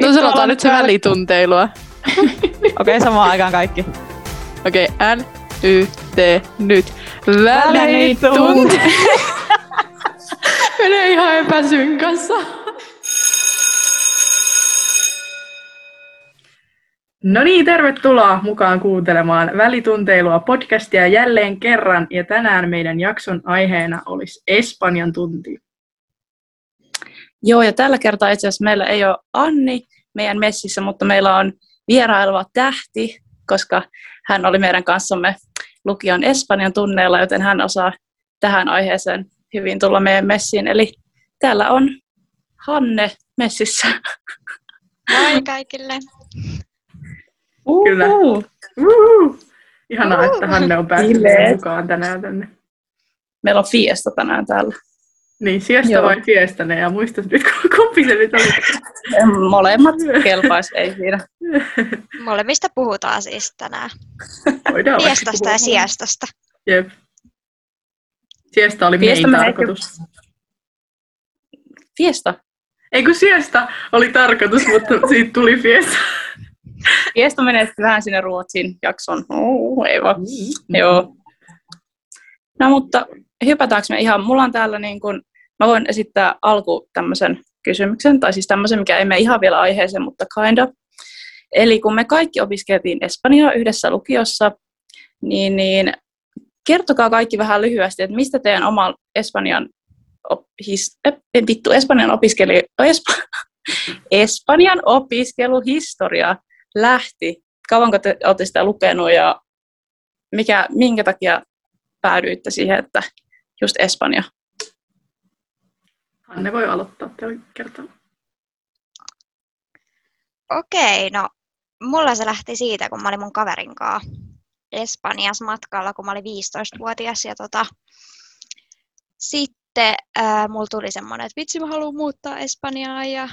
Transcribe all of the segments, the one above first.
No sanotaan nyt se välitunteilua. Okei, okay, samaan aikaan kaikki. Okei, okay, N, Y, T, nyt. Välitunti. Menee ihan epäsynkassa. No niin, tervetuloa mukaan kuuntelemaan Välitunteilua podcastia jälleen kerran. Ja tänään meidän jakson aiheena olisi Espanjan tunti. Joo, ja tällä kertaa itse asiassa meillä ei ole Anni meidän messissä, mutta meillä on vieraileva tähti, koska hän oli meidän kanssamme lukion Espanjan tunneilla, joten hän osaa tähän aiheeseen hyvin tulla meidän messiin. Eli täällä on Hanne messissä. Moi kaikille. Uhuh. Kyllä. Uhuh. Ihanaa, Uhuh. että Hanne on päässyt mukaan tänään tänne. Meillä on fiesta tänään täällä. Niin, siesta Joo. vai fiestane, ja muista nyt, kumpi se nyt oli? Molemmat kelpais, ei siinä. Molemmista puhutaan siis tänään. Fiestasta ja siestasta. Jep. Siesta oli Fiesta meidän tarkoitus. Fiesta? Ei kun siesta oli tarkoitus, mutta siitä tuli fiesta. Fiesta menee vähän sinne Ruotsin jakson. Oh, ei vaan. Mm. Joo. No mutta hypätäänkö me ihan, mulla on täällä niin kuin, mä voin esittää alku tämmöisen kysymyksen, tai siis tämmöisen, mikä ei mene ihan vielä aiheeseen, mutta kind of. Eli kun me kaikki opiskeltiin Espanjaa yhdessä lukiossa, niin, niin kertokaa kaikki vähän lyhyesti, että mistä teidän oma Espanjan, his, eh, vittu, Espanjan, opiskeli, Espa, Espanjan opiskeluhistoria lähti. Kauanko te olette sitä lukenut ja mikä, minkä takia päädyitte siihen, että just Espanja? Anne voi aloittaa tällä kertaa. Okei, no mulla se lähti siitä, kun mä olin mun kaverin kanssa Espanjassa matkalla, kun mä olin 15-vuotias. Ja tota, sitten ää, mulla tuli semmoinen, että vitsi mä haluan muuttaa Espanjaan ja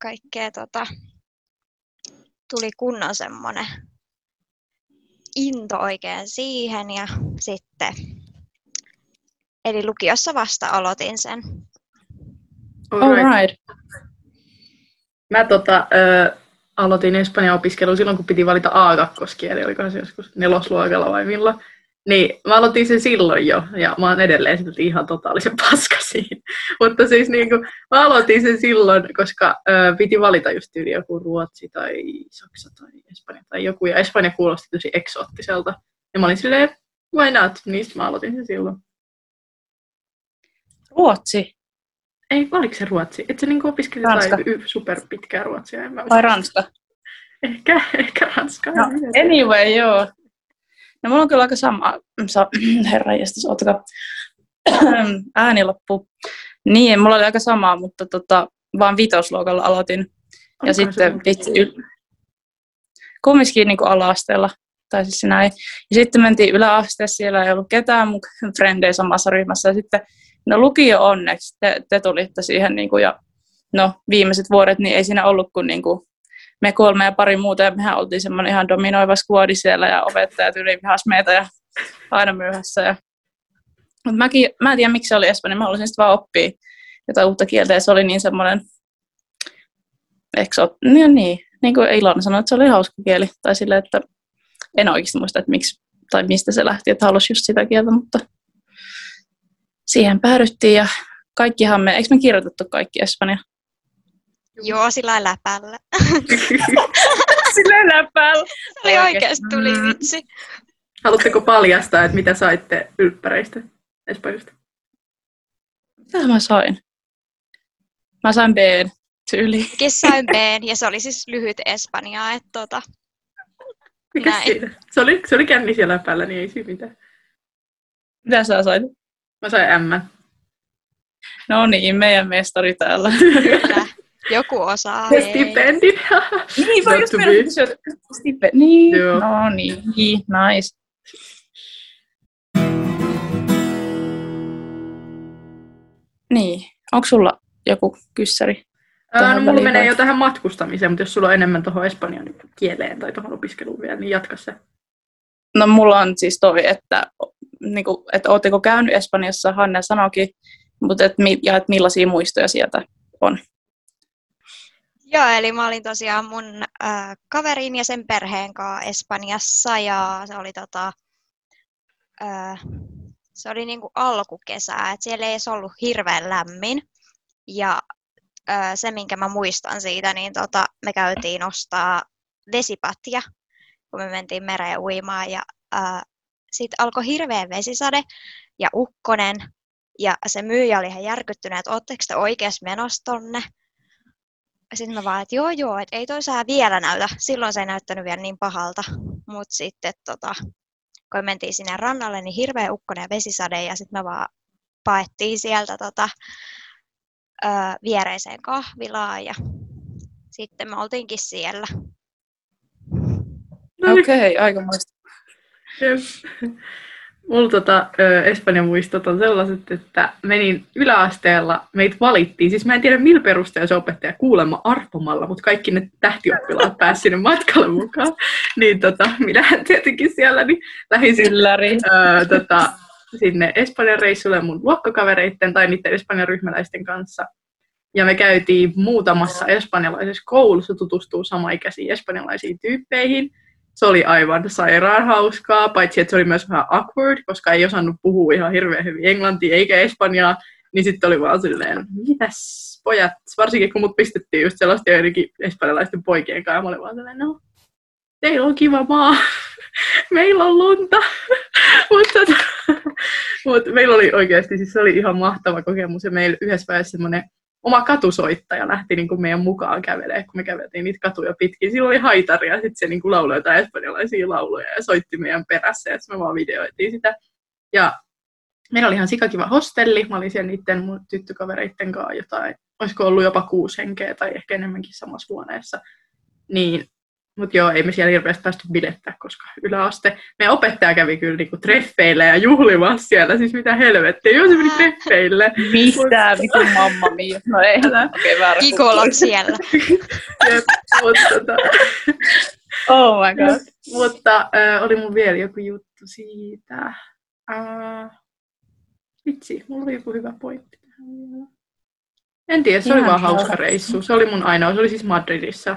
kaikkea tota, tuli kunnon semmoinen into oikein siihen ja sitten eli lukiossa vasta aloitin sen. All right. Mä tota, ö, aloitin Espanjan opiskelua silloin, kun piti valita A2-kieli, oliko se joskus nelosluokalla vai milloin. Niin, mä aloitin sen silloin jo, ja mä oon edelleen sitten ihan totaalisen paska siinä. Mutta siis niin kuin, mä aloitin sen silloin, koska ö, piti valita just yli joku Ruotsi tai Saksa tai Espanja tai joku, ja Espanja kuulosti tosi eksoottiselta. Ja mä olin silleen, why not? Niistä mä aloitin sen silloin. Ruotsi? Ei, oliko se Ruotsi? Et se niin opiskeli Ranska. super pitkää Ruotsia. En mä Vai Ranska? Ehkä, ehkä Ranska. No, anyway, joo. No mulla on kyllä aika sama, sa, herra jästäs, ottakaa ääni loppu. Niin, mulla oli aika sama, mutta tota, vaan vitosluokalla aloitin. Ja Onko sitten vitsi, kumminkin niin ala-asteella, tai siis näin. Ja sitten mentiin yläasteessa, siellä ei ollut ketään mun frendejä samassa ryhmässä. Ja sitten, no lukio onneksi, te, te tulitte siihen, niin kuin, ja no viimeiset vuodet, niin ei siinä ollut kuin, niin kuin me kolme ja pari muuta, ja mehän oltiin semmoinen ihan dominoiva skuodi siellä, ja opettajat yli meitä, ja aina myöhässä. Ja... Mutta mäkin, mä en tiedä, miksi se oli Espanja, mä haluaisin sitten vaan oppia jotain uutta kieltä, ja se oli niin semmoinen, eksot, niin, niin, niin kuin Ilona sanoi, että se oli hauska kieli, tai sille, että en oikeasti muista, että miksi, tai mistä se lähti, että halusi just sitä kieltä, mutta siihen päädyttiin, ja kaikkihan me, eikö me kirjoitettu kaikki Espanja? Joo, sillä läpällä. sillä läpällä. Se oli oikeasti tuli mm. vitsi. Haluatteko paljastaa, että mitä saitte ylppäreistä Espanjasta? Mitä mä sain? Mä sain B tyyli. sain B, ja se oli siis lyhyt Espanjaa. Että tota, Mikä siinä? Se oli, se oli känni siellä päällä, niin ei siinä mitään. Mitä sä sait? Mä sain M. No niin, meidän mestari täällä. Kyllä. Joku osaa. Ja stipendit. niin, vaan just meidän kysyä, stipendi. Niin, Joo. no niin, nice. Niin, onko sulla joku kyssäri? Ää, no, mulla menee jo tähän matkustamiseen, mutta jos sulla on enemmän tuohon espanjan kieleen tai tuohon opiskeluun vielä, niin jatka se. No mulla on siis toi, että, niin kuin, että ootteko käynyt Espanjassa, Hanne sanoikin, mutta et, ja että millaisia muistoja sieltä on? Joo, eli mä olin tosiaan mun äh, kaverin ja sen perheen kanssa Espanjassa ja se oli tota, äh, se oli niinku alkukesää, että siellä ei edes ollut hirveän lämmin. Ja äh, se, minkä mä muistan siitä, niin tota, me käytiin ostaa vesipatja, kun me mentiin mereen uimaan ja äh, sitten alkoi hirveä vesisade ja ukkonen ja se myyjä oli ihan järkyttynyt, että ootteko te oikeasti menossa tonne? Sitten mä vaan, että joo joo, että ei toi sää vielä näytä. Silloin se ei näyttänyt vielä niin pahalta. Mutta sitten tota, kun mentiin sinne rannalle, niin hirveä ukkonen ja vesisade ja sitten me vaan paettiin sieltä tota, ö, viereiseen kahvilaan ja sitten me oltiinkin siellä. Okei, okay, aika muista. Mulla tota, Espanjan muistot on sellaiset, että menin yläasteella, meitä valittiin, siis mä en tiedä millä perusteella se opettaja kuulemma arpomalla, mutta kaikki ne tähtioppilaat pääsivät sinne matkalle mukaan. Niin tota, minä tietenkin siellä niin lähdin Ylläri. Öö, tota, sinne Espanjan reissulle mun luokkakavereitten tai niiden Espanjan ryhmäläisten kanssa. Ja me käytiin muutamassa espanjalaisessa koulussa tutustuu samaikäisiin espanjalaisiin tyyppeihin – se oli aivan sairaan hauskaa, paitsi että se oli myös vähän awkward, koska ei osannut puhua ihan hirveän hyvin englantia eikä espanjaa, niin sitten oli vaan silleen, mitäs pojat, varsinkin kun mut pistettiin just sellaista joidenkin espanjalaisten poikien kanssa, mä olin vaan silleen, no, teillä on kiva maa, meillä on lunta, mutta tota, mut meillä oli oikeasti, siis se oli ihan mahtava kokemus, ja meillä yhdessä vaiheessa semmoinen oma katusoittaja lähti niin kuin meidän mukaan kävelemään, kun me käveltiin niitä katuja pitkin. Silloin oli haitari ja sitten se niin kuin lauloi jotain espanjalaisia lauluja ja soitti meidän perässä ja me vaan videoitiin sitä. Ja meillä oli ihan sikakiva hostelli. Mä olin siellä niiden mun tyttökavereitten kanssa jotain, olisiko ollut jopa kuusi henkeä tai ehkä enemmänkin samassa huoneessa. Niin mutta joo, ei me siellä hirveästi päästy bilettää, koska yläaste. Meidän opettaja kävi kyllä niinku treffeille ja juhlimassa siellä, siis mitä helvettiä. Joo, se meni treffeille. Mistä? Mitä mamma mia? No ei. Okei, okay, Kikolot siellä. Jep, tota... Oh my god. mutta äh, oli mun vielä joku juttu siitä. Äh, vitsi, mulla oli joku hyvä pointti. En tiedä, se Ihan oli vaan hauska reissu. Se oli mun ainoa, se oli siis Madridissa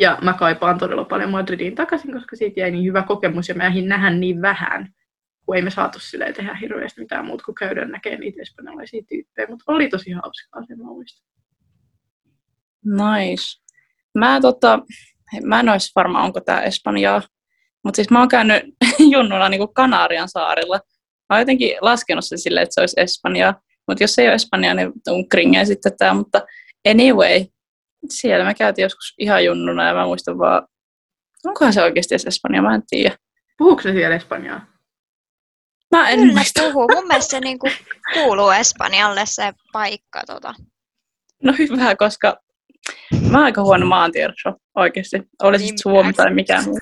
ja mä kaipaan todella paljon Madridiin takaisin, koska siitä jäi niin hyvä kokemus ja mä jäin nähdä niin vähän, kun ei me saatu silleen tehdä hirveästi mitään muuta kuin käydä näkemään niitä espanjalaisia tyyppejä, mutta oli tosi hauskaa se muista. Nice. Mä, tota, mä en olisi varma, onko tämä Espanjaa, mutta siis mä oon käynyt junnuna niin kuin Kanarian saarilla. Mä oon jotenkin laskenut sen silleen, että se olisi Espanjaa, mutta jos ei ole Espanjaa, niin on kringeen sitten tämä, mutta anyway, siellä me käytiin joskus ihan junnuna ja mä muistan vaan, onkohan se oikeasti edes Espanja, mä en tiedä. Puhuuko se siellä Espanjaa? Mä en Kyllä muista. puhuu. Mun mielestä se niinku kuuluu Espanjalle se paikka. Tota. No hyvä, koska mä oon aika huono maantiedossa oikeasti. Oli Niin sitten Suomi tai mikä muu.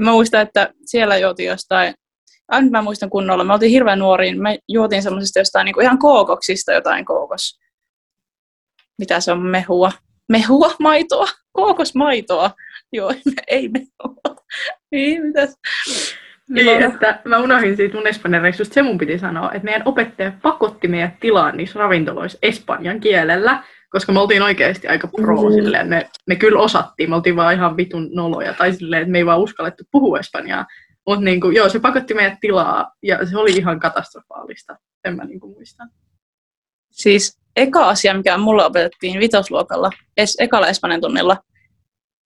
Mä muistan, että siellä juotiin jostain, aina nyt mä muistan kunnolla, me oltiin hirveän nuoriin, me juotiin semmoisesta jostain niinku ihan kookoksista jotain kookos. Mitä se on, mehua? Mehua, maitoa, kookosmaitoa. Joo, ei mehua. Niin, mitäs? Niin, että mä unohdin siitä mun Espanjan reissusta, se mun piti sanoa, että meidän opettaja pakotti meidät tilaan niissä ravintoloissa espanjan kielellä, koska me oltiin oikeasti aika pro Mm. silleen, me, me kyllä osattiin, me oltiin vaan ihan vitun noloja, tai silleen, että me ei vaan uskallettu puhua espanjaa. Mutta niinku, joo, se pakotti meidät tilaa, ja se oli ihan katastrofaalista, en mä niinku muista. Siis eka asia, mikä mulla opetettiin vitosluokalla, es, ekalla espanjan tunnilla,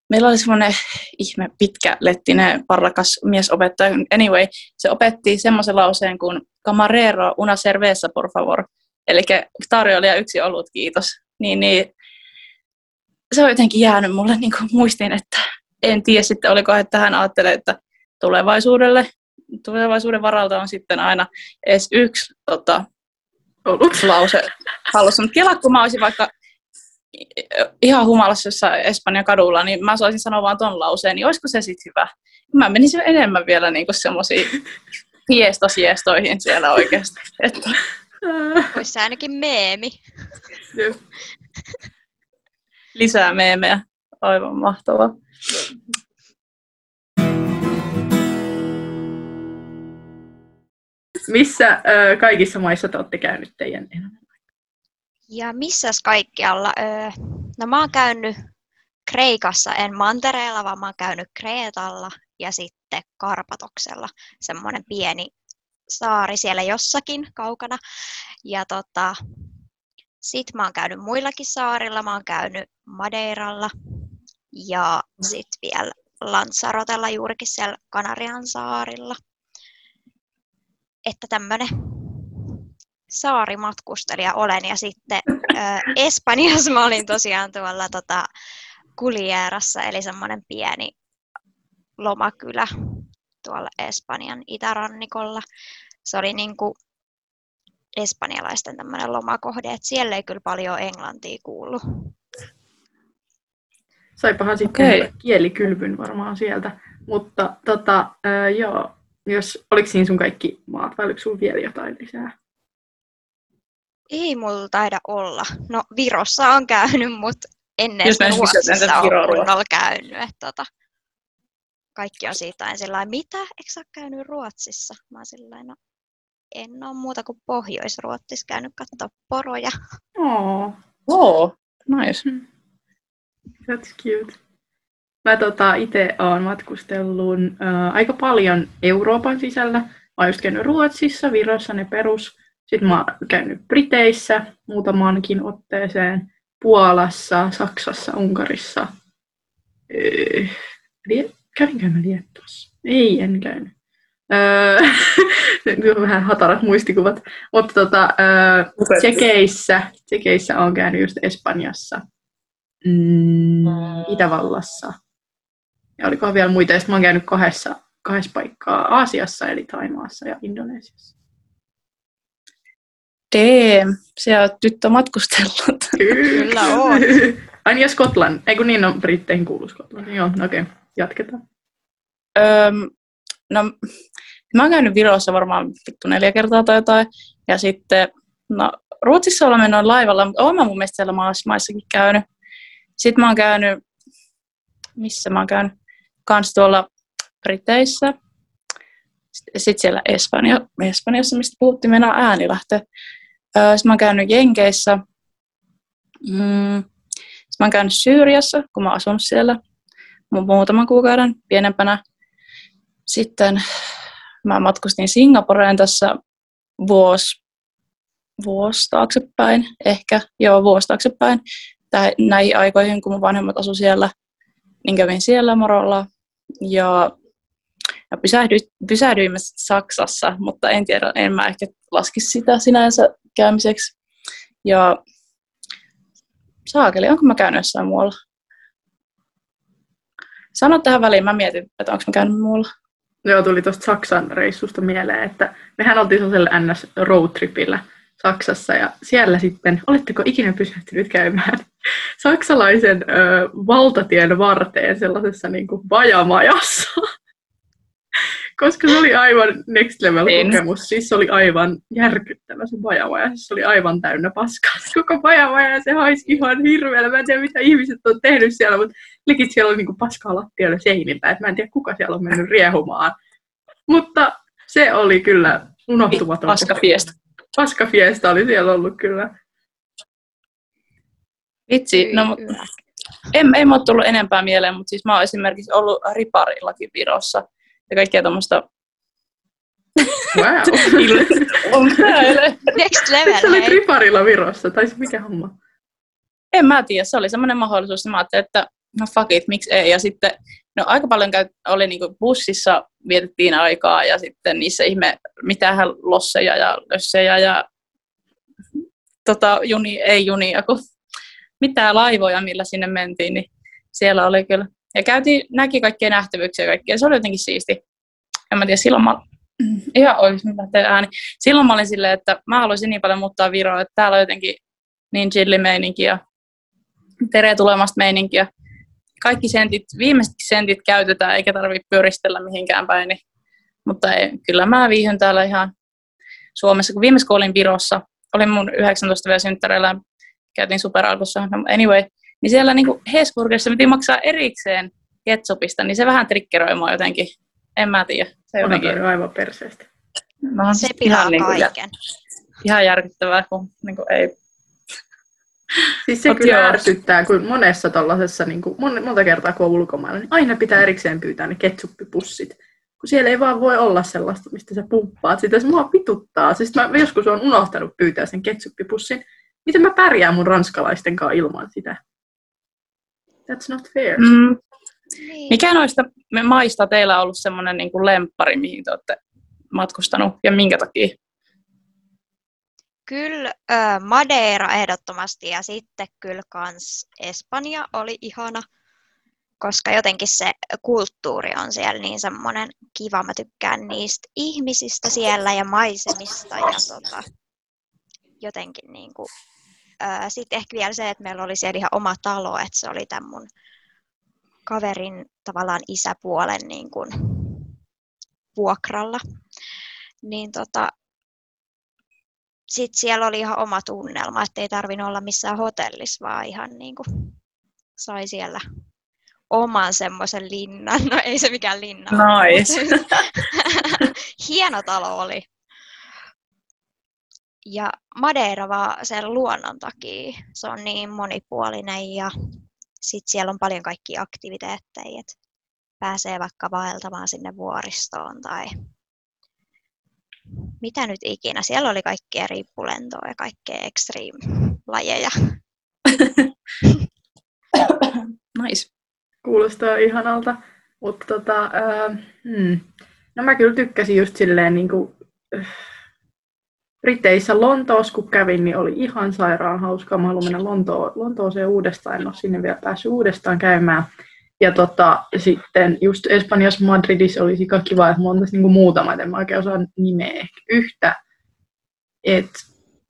meillä oli semmoinen ihme pitkä lettinen parrakas miesopettaja. Anyway, se opetti semmoisen lauseen kuin camarero una cerveza por favor. Eli tarjoilija yksi olut, kiitos. Niin, niin, se on jotenkin jäänyt mulle niin kuin muistiin, että en tiedä sitten, oliko, että hän ajattelee, että tulevaisuudelle, tulevaisuuden varalta on sitten aina edes yksi tota, Olut. lause hallussa. Mutta kela, kun mä olisin vaikka ihan humalassa jossain Espanjan kadulla, niin mä saisin sanoa vaan ton lauseen, niin olisiko se sitten hyvä? Mä menisin enemmän vielä niinku semmoisiin hiestosiestoihin siellä oikeasti. Että, Olisi se ainakin meemi. Lisää meemejä. Aivan mahtavaa. Missä ö, kaikissa maissa te olette käynyt teidän? Ja missäs kaikkialla? Öö, no mä oon käynyt Kreikassa, en mantereella, vaan mä oon käynyt Kreetalla ja sitten Karpatoksella, semmoinen pieni saari siellä jossakin kaukana. Ja tota, sit mä oon käynyt muillakin saarilla, mä oon käynyt Madeiralla ja sitten vielä Lanzarotella juurikin siellä Kanarian saarilla. Että tämmöinen saarimatkustelija olen. Ja sitten äh, Espanjassa mä olin tosiaan tuolla tota, Kulierassa, eli semmoinen pieni lomakylä tuolla Espanjan itärannikolla. Se oli niin kuin espanjalaisten tämmöinen lomakohde, että siellä ei kyllä paljon englantia kuulu. Saipahan sitten okay. kielikylpyn varmaan sieltä. Mutta tota, ää, joo, jos, oliko siinä sun kaikki maat vai oliko sun vielä jotain lisää? Ei mulla taida olla. No Virossa on käynyt, mutta ennen Ruotsissa on kunnolla käynyt. Että, tota, kaikki on siitä aina sillä mitä, eikö sä ole käynyt Ruotsissa? Mä oon sillä no en ole muuta kuin Pohjois-Ruotsissa käynyt katsoa poroja. Oh. Oh, nice. Hmm. That's cute. Mä tota, itse olen matkustellut äh, aika paljon Euroopan sisällä. Mä oon just käynyt Ruotsissa, Virossa ne perus. Sitten mä oon käynyt Briteissä muutamaankin otteeseen. Puolassa, Saksassa, Unkarissa. Öö, kävinkö mä Liettuassa? Ei, en käynyt. Öö, vähän hatarat muistikuvat. Mutta tota, öö, Tsekeissä, Tsekeissä on käynyt just Espanjassa, mm, Itävallassa. Ja olikohan vielä muita. Ja mä oon käynyt kahdessa, kahdessa paikkaa Aasiassa, eli Taimaassa ja Indonesiassa. Se on tyttö matkustellut. Kyllä on. Ai niin, ja Skotlanti. Ei kun niin on Britteihin kuuluu Skotlanti. Joo, no okei, okay. jatketaan. Öm, no, mä oon käynyt Virossa varmaan vittu neljä kertaa tai jotain. Ja sitten, no, Ruotsissa ollaan mennyt laivalla, mutta oon mä mun mielestä siellä maissakin käynyt. Sitten mä oon käynyt, missä mä oon käynyt? Kans tuolla Briteissä. Sitten siellä Espanja, Espanjassa, mistä puhuttiin, mennään ääni. Sitten mä oon käynyt Jenkeissä. Mm. Sitten mä oon käynyt Syyriassa, kun mä asun siellä muutaman kuukauden pienempänä. Sitten mä matkustin Singaporeen tässä vuosi, vuosi taaksepäin, ehkä, joo, vuosi taaksepäin, näihin aikoihin, kun mun vanhemmat asu siellä, niin kävin siellä morolla. Ja, ja pysähdyin, pysähdyimme Saksassa, mutta en tiedä, en mä ehkä laskisi sitä sinänsä käymiseksi. Ja saakeli, onko mä käynyt jossain muualla? Sano tähän väliin, mä mietin, että onko mä käynyt muualla. Joo, tuli tuosta Saksan reissusta mieleen, että mehän oltiin sellaisella NS roadtripillä Saksassa ja siellä sitten, oletteko ikinä pysähtynyt käymään saksalaisen ö, valtatien varteen sellaisessa niin kuin vajamajassa? Koska se oli aivan next level en. kokemus. Siis se oli aivan järkyttävä se vajavaja. Siis se oli aivan täynnä paskaa. Koko vajavaja ja se haisi ihan hirveellä. Mä en tiedä mitä ihmiset on tehnyt siellä, mutta likit siellä oli niinku paskaa lattialla seinillä. Et mä en tiedä kuka siellä on mennyt riehumaan. Mutta se oli kyllä unohtumaton. Paskafiesta. Paskafiesta oli siellä ollut kyllä. Vitsi, no en, en ole tullut enempää mieleen, mutta siis mä oon esimerkiksi ollut riparillakin Virossa ja kaikkea tuommoista Wow. on Next level, Se oli triparilla Virossa, tai mikä homma? En mä tiedä, se oli semmoinen mahdollisuus, että mä ajattelin, että no fuck it, miksi ei. Ja sitten, no aika paljon käy, oli niinku bussissa, vietettiin aikaa ja sitten niissä ihme, mitähän losseja ja lössejä ja tota, juni, ei junia, kun mitään laivoja, millä sinne mentiin, niin siellä oli kyllä ja käytiin, näki kaikkia nähtävyyksiä ja kaikkea. Se oli jotenkin siisti. En mä tiedä, silloin mä, ihan oikeasti mitä tehdä ääni. Silloin mä olin silleen, että mä haluaisin niin paljon muuttaa Viroa, että täällä on jotenkin niin chilli meininki ja tere tulemasta meininkiä. Kaikki sentit, viimeiset sentit käytetään, eikä tarvitse pyöristellä mihinkään päin. Niin, mutta ei, kyllä mä viihyn täällä ihan Suomessa. Kun viimeis kun olin Virossa, olin mun 19 vielä synttäreillä, käytiin superalkussa. No, anyway, niin siellä niin Hesburgerissa piti maksaa erikseen ketsupista, niin se vähän trikkeroi mua jotenkin. En mä tiedä. Se on jotenkin... aivan perseestä. No, se pilaa ihan, kaiken. Niin kuin, ihan järkyttävää, kun niin kuin ei... Siis se kyllä joo. ärsyttää, kun monessa tollasessa, niin kuin, mon- monta kertaa kun on ulkomailla, niin aina pitää erikseen pyytää ne ketsuppipussit. Kun siellä ei vaan voi olla sellaista, mistä sä pumppaat sitä. Se mua pituttaa. Siis mä joskus on unohtanut pyytää sen ketsuppipussin. Miten mä pärjään mun ranskalaisten kanssa ilman sitä? That's not fair. Mm. Niin. Mikä noista me- maista teillä on ollut semmoinen niin lemppari, mihin te olette matkustanut ja minkä takia? Kyllä ö, Madeira ehdottomasti ja sitten kyllä kans Espanja oli ihana, koska jotenkin se kulttuuri on siellä niin semmoinen kiva. Mä tykkään niistä ihmisistä siellä ja maisemista ja tota, jotenkin niin kuin, sitten ehkä vielä se, että meillä oli siellä ihan oma talo, että se oli tämän mun kaverin tavallaan isäpuolen niin kuin, vuokralla. Niin tota, sitten siellä oli ihan oma tunnelma, että ei tarvinnut olla missään hotellissa, vaan ihan niin kuin sai siellä oman semmoisen linnan. No ei se mikään linna. Nice. mutta Hieno talo oli. Ja Madeira vaan sen luonnon takia. Se on niin monipuolinen ja sitten siellä on paljon kaikkia aktiviteetteja, että pääsee vaikka vaeltamaan sinne vuoristoon tai mitä nyt ikinä. Siellä oli kaikkea riippulentoa ja kaikkea extreme-lajeja. nice. Kuulostaa ihanalta. Mutta tota, ää, hmm. no mä kyllä tykkäsin just silleen niin kuin, äh, Briteissä Lontoossa, kun kävin, niin oli ihan sairaan hauskaa. Mä haluan mennä Lontoon, Lontooseen uudestaan, en ole sinne vielä päässyt uudestaan käymään. Ja tota, sitten just Espanjassa Madridissa oli sika kiva, että mulla on tässä niinku muutama, että en mä oikein osaa nimeä ehkä yhtä. Et,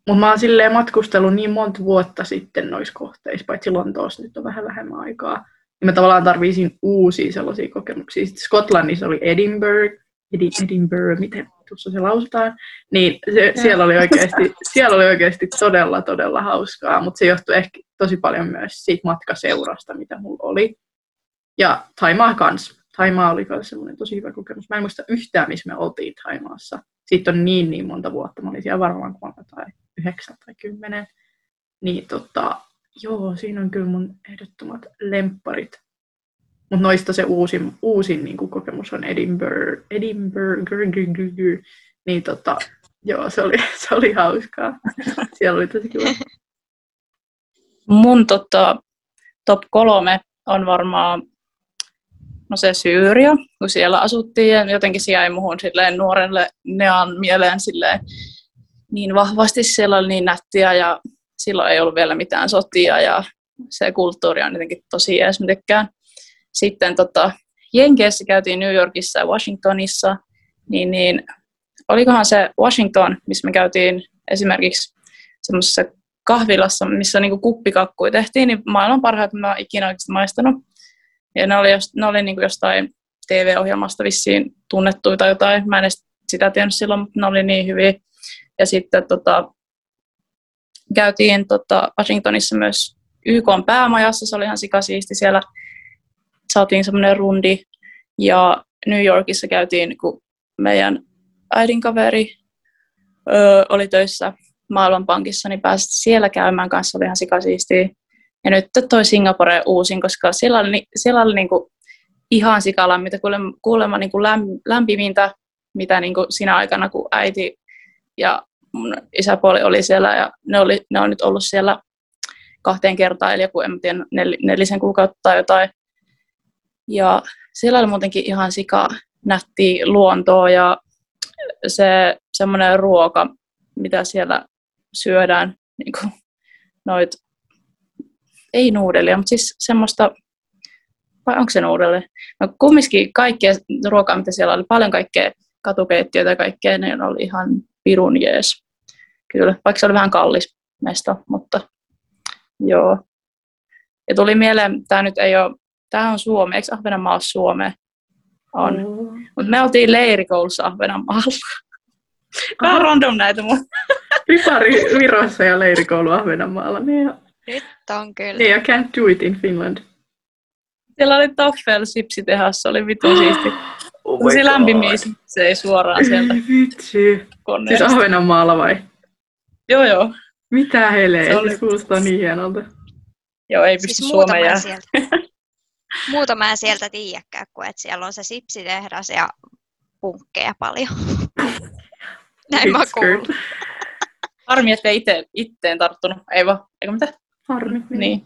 mutta mä oon silleen matkustellut niin monta vuotta sitten noissa kohteissa, paitsi Lontoossa nyt on vähän vähemmän aikaa. Ja mä tavallaan tarvisin uusia sellaisia kokemuksia. Sitten Skotlannissa oli Edinburgh, Edi, Edinburgh, miten tuossa se lausutaan, niin se, siellä, oli oikeasti, siellä oli oikeasti todella, todella hauskaa, mutta se johtui ehkä tosi paljon myös siitä matkaseurasta, mitä mulla oli. Ja Taimaa kans. Taimaa oli myös semmoinen tosi hyvä kokemus. Mä en muista yhtään, missä me oltiin Taimaassa. Siitä on niin, niin monta vuotta. Mä olin siellä varmaan vuonna tai yhdeksän tai kymmenen. Niin tota, joo, siinä on kyllä mun ehdottomat lempparit. Mutta noista se uusin, uusin niin kuin kokemus on Edinburgh. Edinburgh, grr, grr, grr, grr. Niin tota, joo, se oli, se oli hauskaa. Siellä oli tosi kiva. Mun tota, top kolme on varmaan no se Syyria, kun siellä asuttiin ja jotenkin se jäi muhun silleen nuorelle nean mieleen silleen niin vahvasti. Siellä oli niin nättiä ja silloin ei ollut vielä mitään sotia ja se kulttuuri on jotenkin tosi jees. Sitten tota, Jenkeissä käytiin New Yorkissa ja Washingtonissa, niin, niin olikohan se Washington, missä me käytiin esimerkiksi semmoisessa kahvilassa, missä niinku kuppikakkuja tehtiin, niin maailman parhaat, mä oon ikinä oikeasti maistanut. Ja ne oli, ne oli niinku jostain TV-ohjelmasta vissiin tunnettuja tai jotain. Mä en edes sitä tiennyt silloin, mutta ne oli niin hyviä. Ja sitten tota, käytiin tota, Washingtonissa myös YK päämajassa, se oli ihan sikasiisti siellä. Saatiin semmoinen rundi. Ja New Yorkissa käytiin, kun meidän äidin kaveri öö, oli töissä Maailmanpankissa, niin pääsit siellä käymään kanssa, oli ihan sikasiistiä. Ja nyt toi Singapore uusin, koska siellä oli, siellä oli niinku ihan sikalämmintä, kuulemma, kuulemma niinku läm, lämpimintä, mitä niinku siinä aikana, kun äiti ja mun isäpuoli oli siellä, ja ne, oli, ne on nyt ollut siellä kahteen kertaan, eli joku, en tiedä, nel, nelisen kuukautta tai jotain. Ja siellä oli muutenkin ihan sika nätti luontoa ja se semmoinen ruoka, mitä siellä syödään, niin kuin noit, ei nuudelia, mutta siis semmoista, vai onko se nuudelle? No kumminkin kaikkea ruokaa, mitä siellä oli, paljon kaikkea katukeittiöitä ja kaikkea, ne oli ihan pirun jees. Kyllä, vaikka se oli vähän kallis mesta, mutta joo. Ja tuli mieleen, tämä nyt ei ole, tämä on Suomi, eikö Ahvenanmaa ole Suomea? On. Mm. Mutta me oltiin leirikoulussa Ahvenanmaalla. Vähän random näitä mun. Ripari Virossa ja leirikoulu Ahvenanmaalla. Niin Nyt on kyllä. niin ja can't do it in Finland. Siellä oli Toffel sipsitehas, se oli vitun siisti. Oh Tosi lämpimiä se ei suoraan sieltä vitsi. Siis koneesta. Ahvenanmaalla vai? Joo, joo. Mitä helee? Se oli- Se kuulostaa niin hienolta. Joo, ei pysty Siis Suomeen muutama jää. sieltä. Muutama en sieltä tiedäkään, kun et siellä on se sipsitehdas ja punkkeja paljon. Näin mä oon Pittsburgh. kuullut. Harmi, ettei itse, itteen tarttunut. Ei vaan, eikö mitä? Harmi. Niin.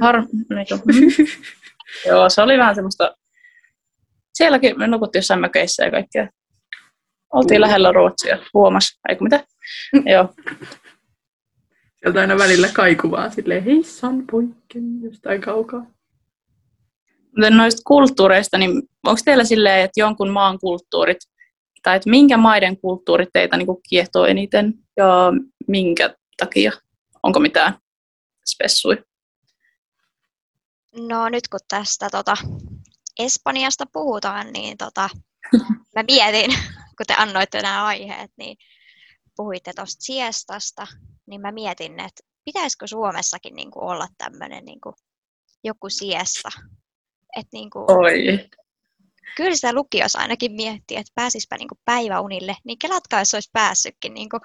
Harmi. Joo, se oli vähän semmoista... Sielläkin me nukuttiin jossain mökeissä ja kaikkea. Oltiin lähellä Ruotsia, huomas. Eikö mitä? Joo. Sieltä aina välillä kaikuvaa silleen, hei san poikken, jostain kaukaa. Mutta noista kulttuureista, niin onko teillä silleen, että jonkun maan kulttuurit, tai että minkä maiden kulttuurit teitä niin kiehtoo eniten ja minkä takia? Onko mitään spessui? No nyt kun tästä tota, Espanjasta puhutaan, niin tota, mä mietin, kun te annoitte nämä aiheet, niin puhuitte tuosta siestasta, niin mä mietin, että pitäisikö Suomessakin niin kuin olla tämmöinen niin kuin joku siesta. Et niin kuin, Oi. kyllä sitä lukiossa ainakin miettii, että pääsispä niin kuin päiväunille, niin kelatkaa, jos olisi päässytkin niin kuin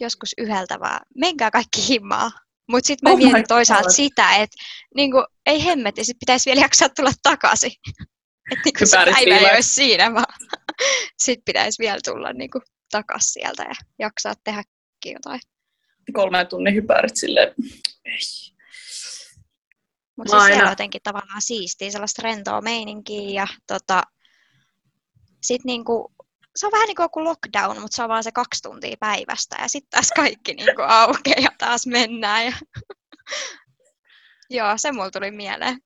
joskus yhdeltä vaan, menkää kaikki himaa. Mutta sitten mä Oh mietin toisaalta God. sitä, että niin kuin, ei hemmetti, sit pitäisi vielä jaksaa tulla takaisin. Että niin se päivä ei olisi siinä, vaan sitten pitäisi vielä tulla niin kuin, takaisin sieltä ja jaksaa tehdäkin jotain. Kolmen tunnin hypärit silleen. Ei. Mutta siis siellä jotenkin tavallaan siistiä, sellaista rentoa meininkiä ja tota, sit niinku, se on vähän niin kuin lockdown, mutta se on vaan se kaksi tuntia päivästä ja sitten taas kaikki niinku aukeaa ja taas mennään. Ja... Joo, se mulla tuli mieleen.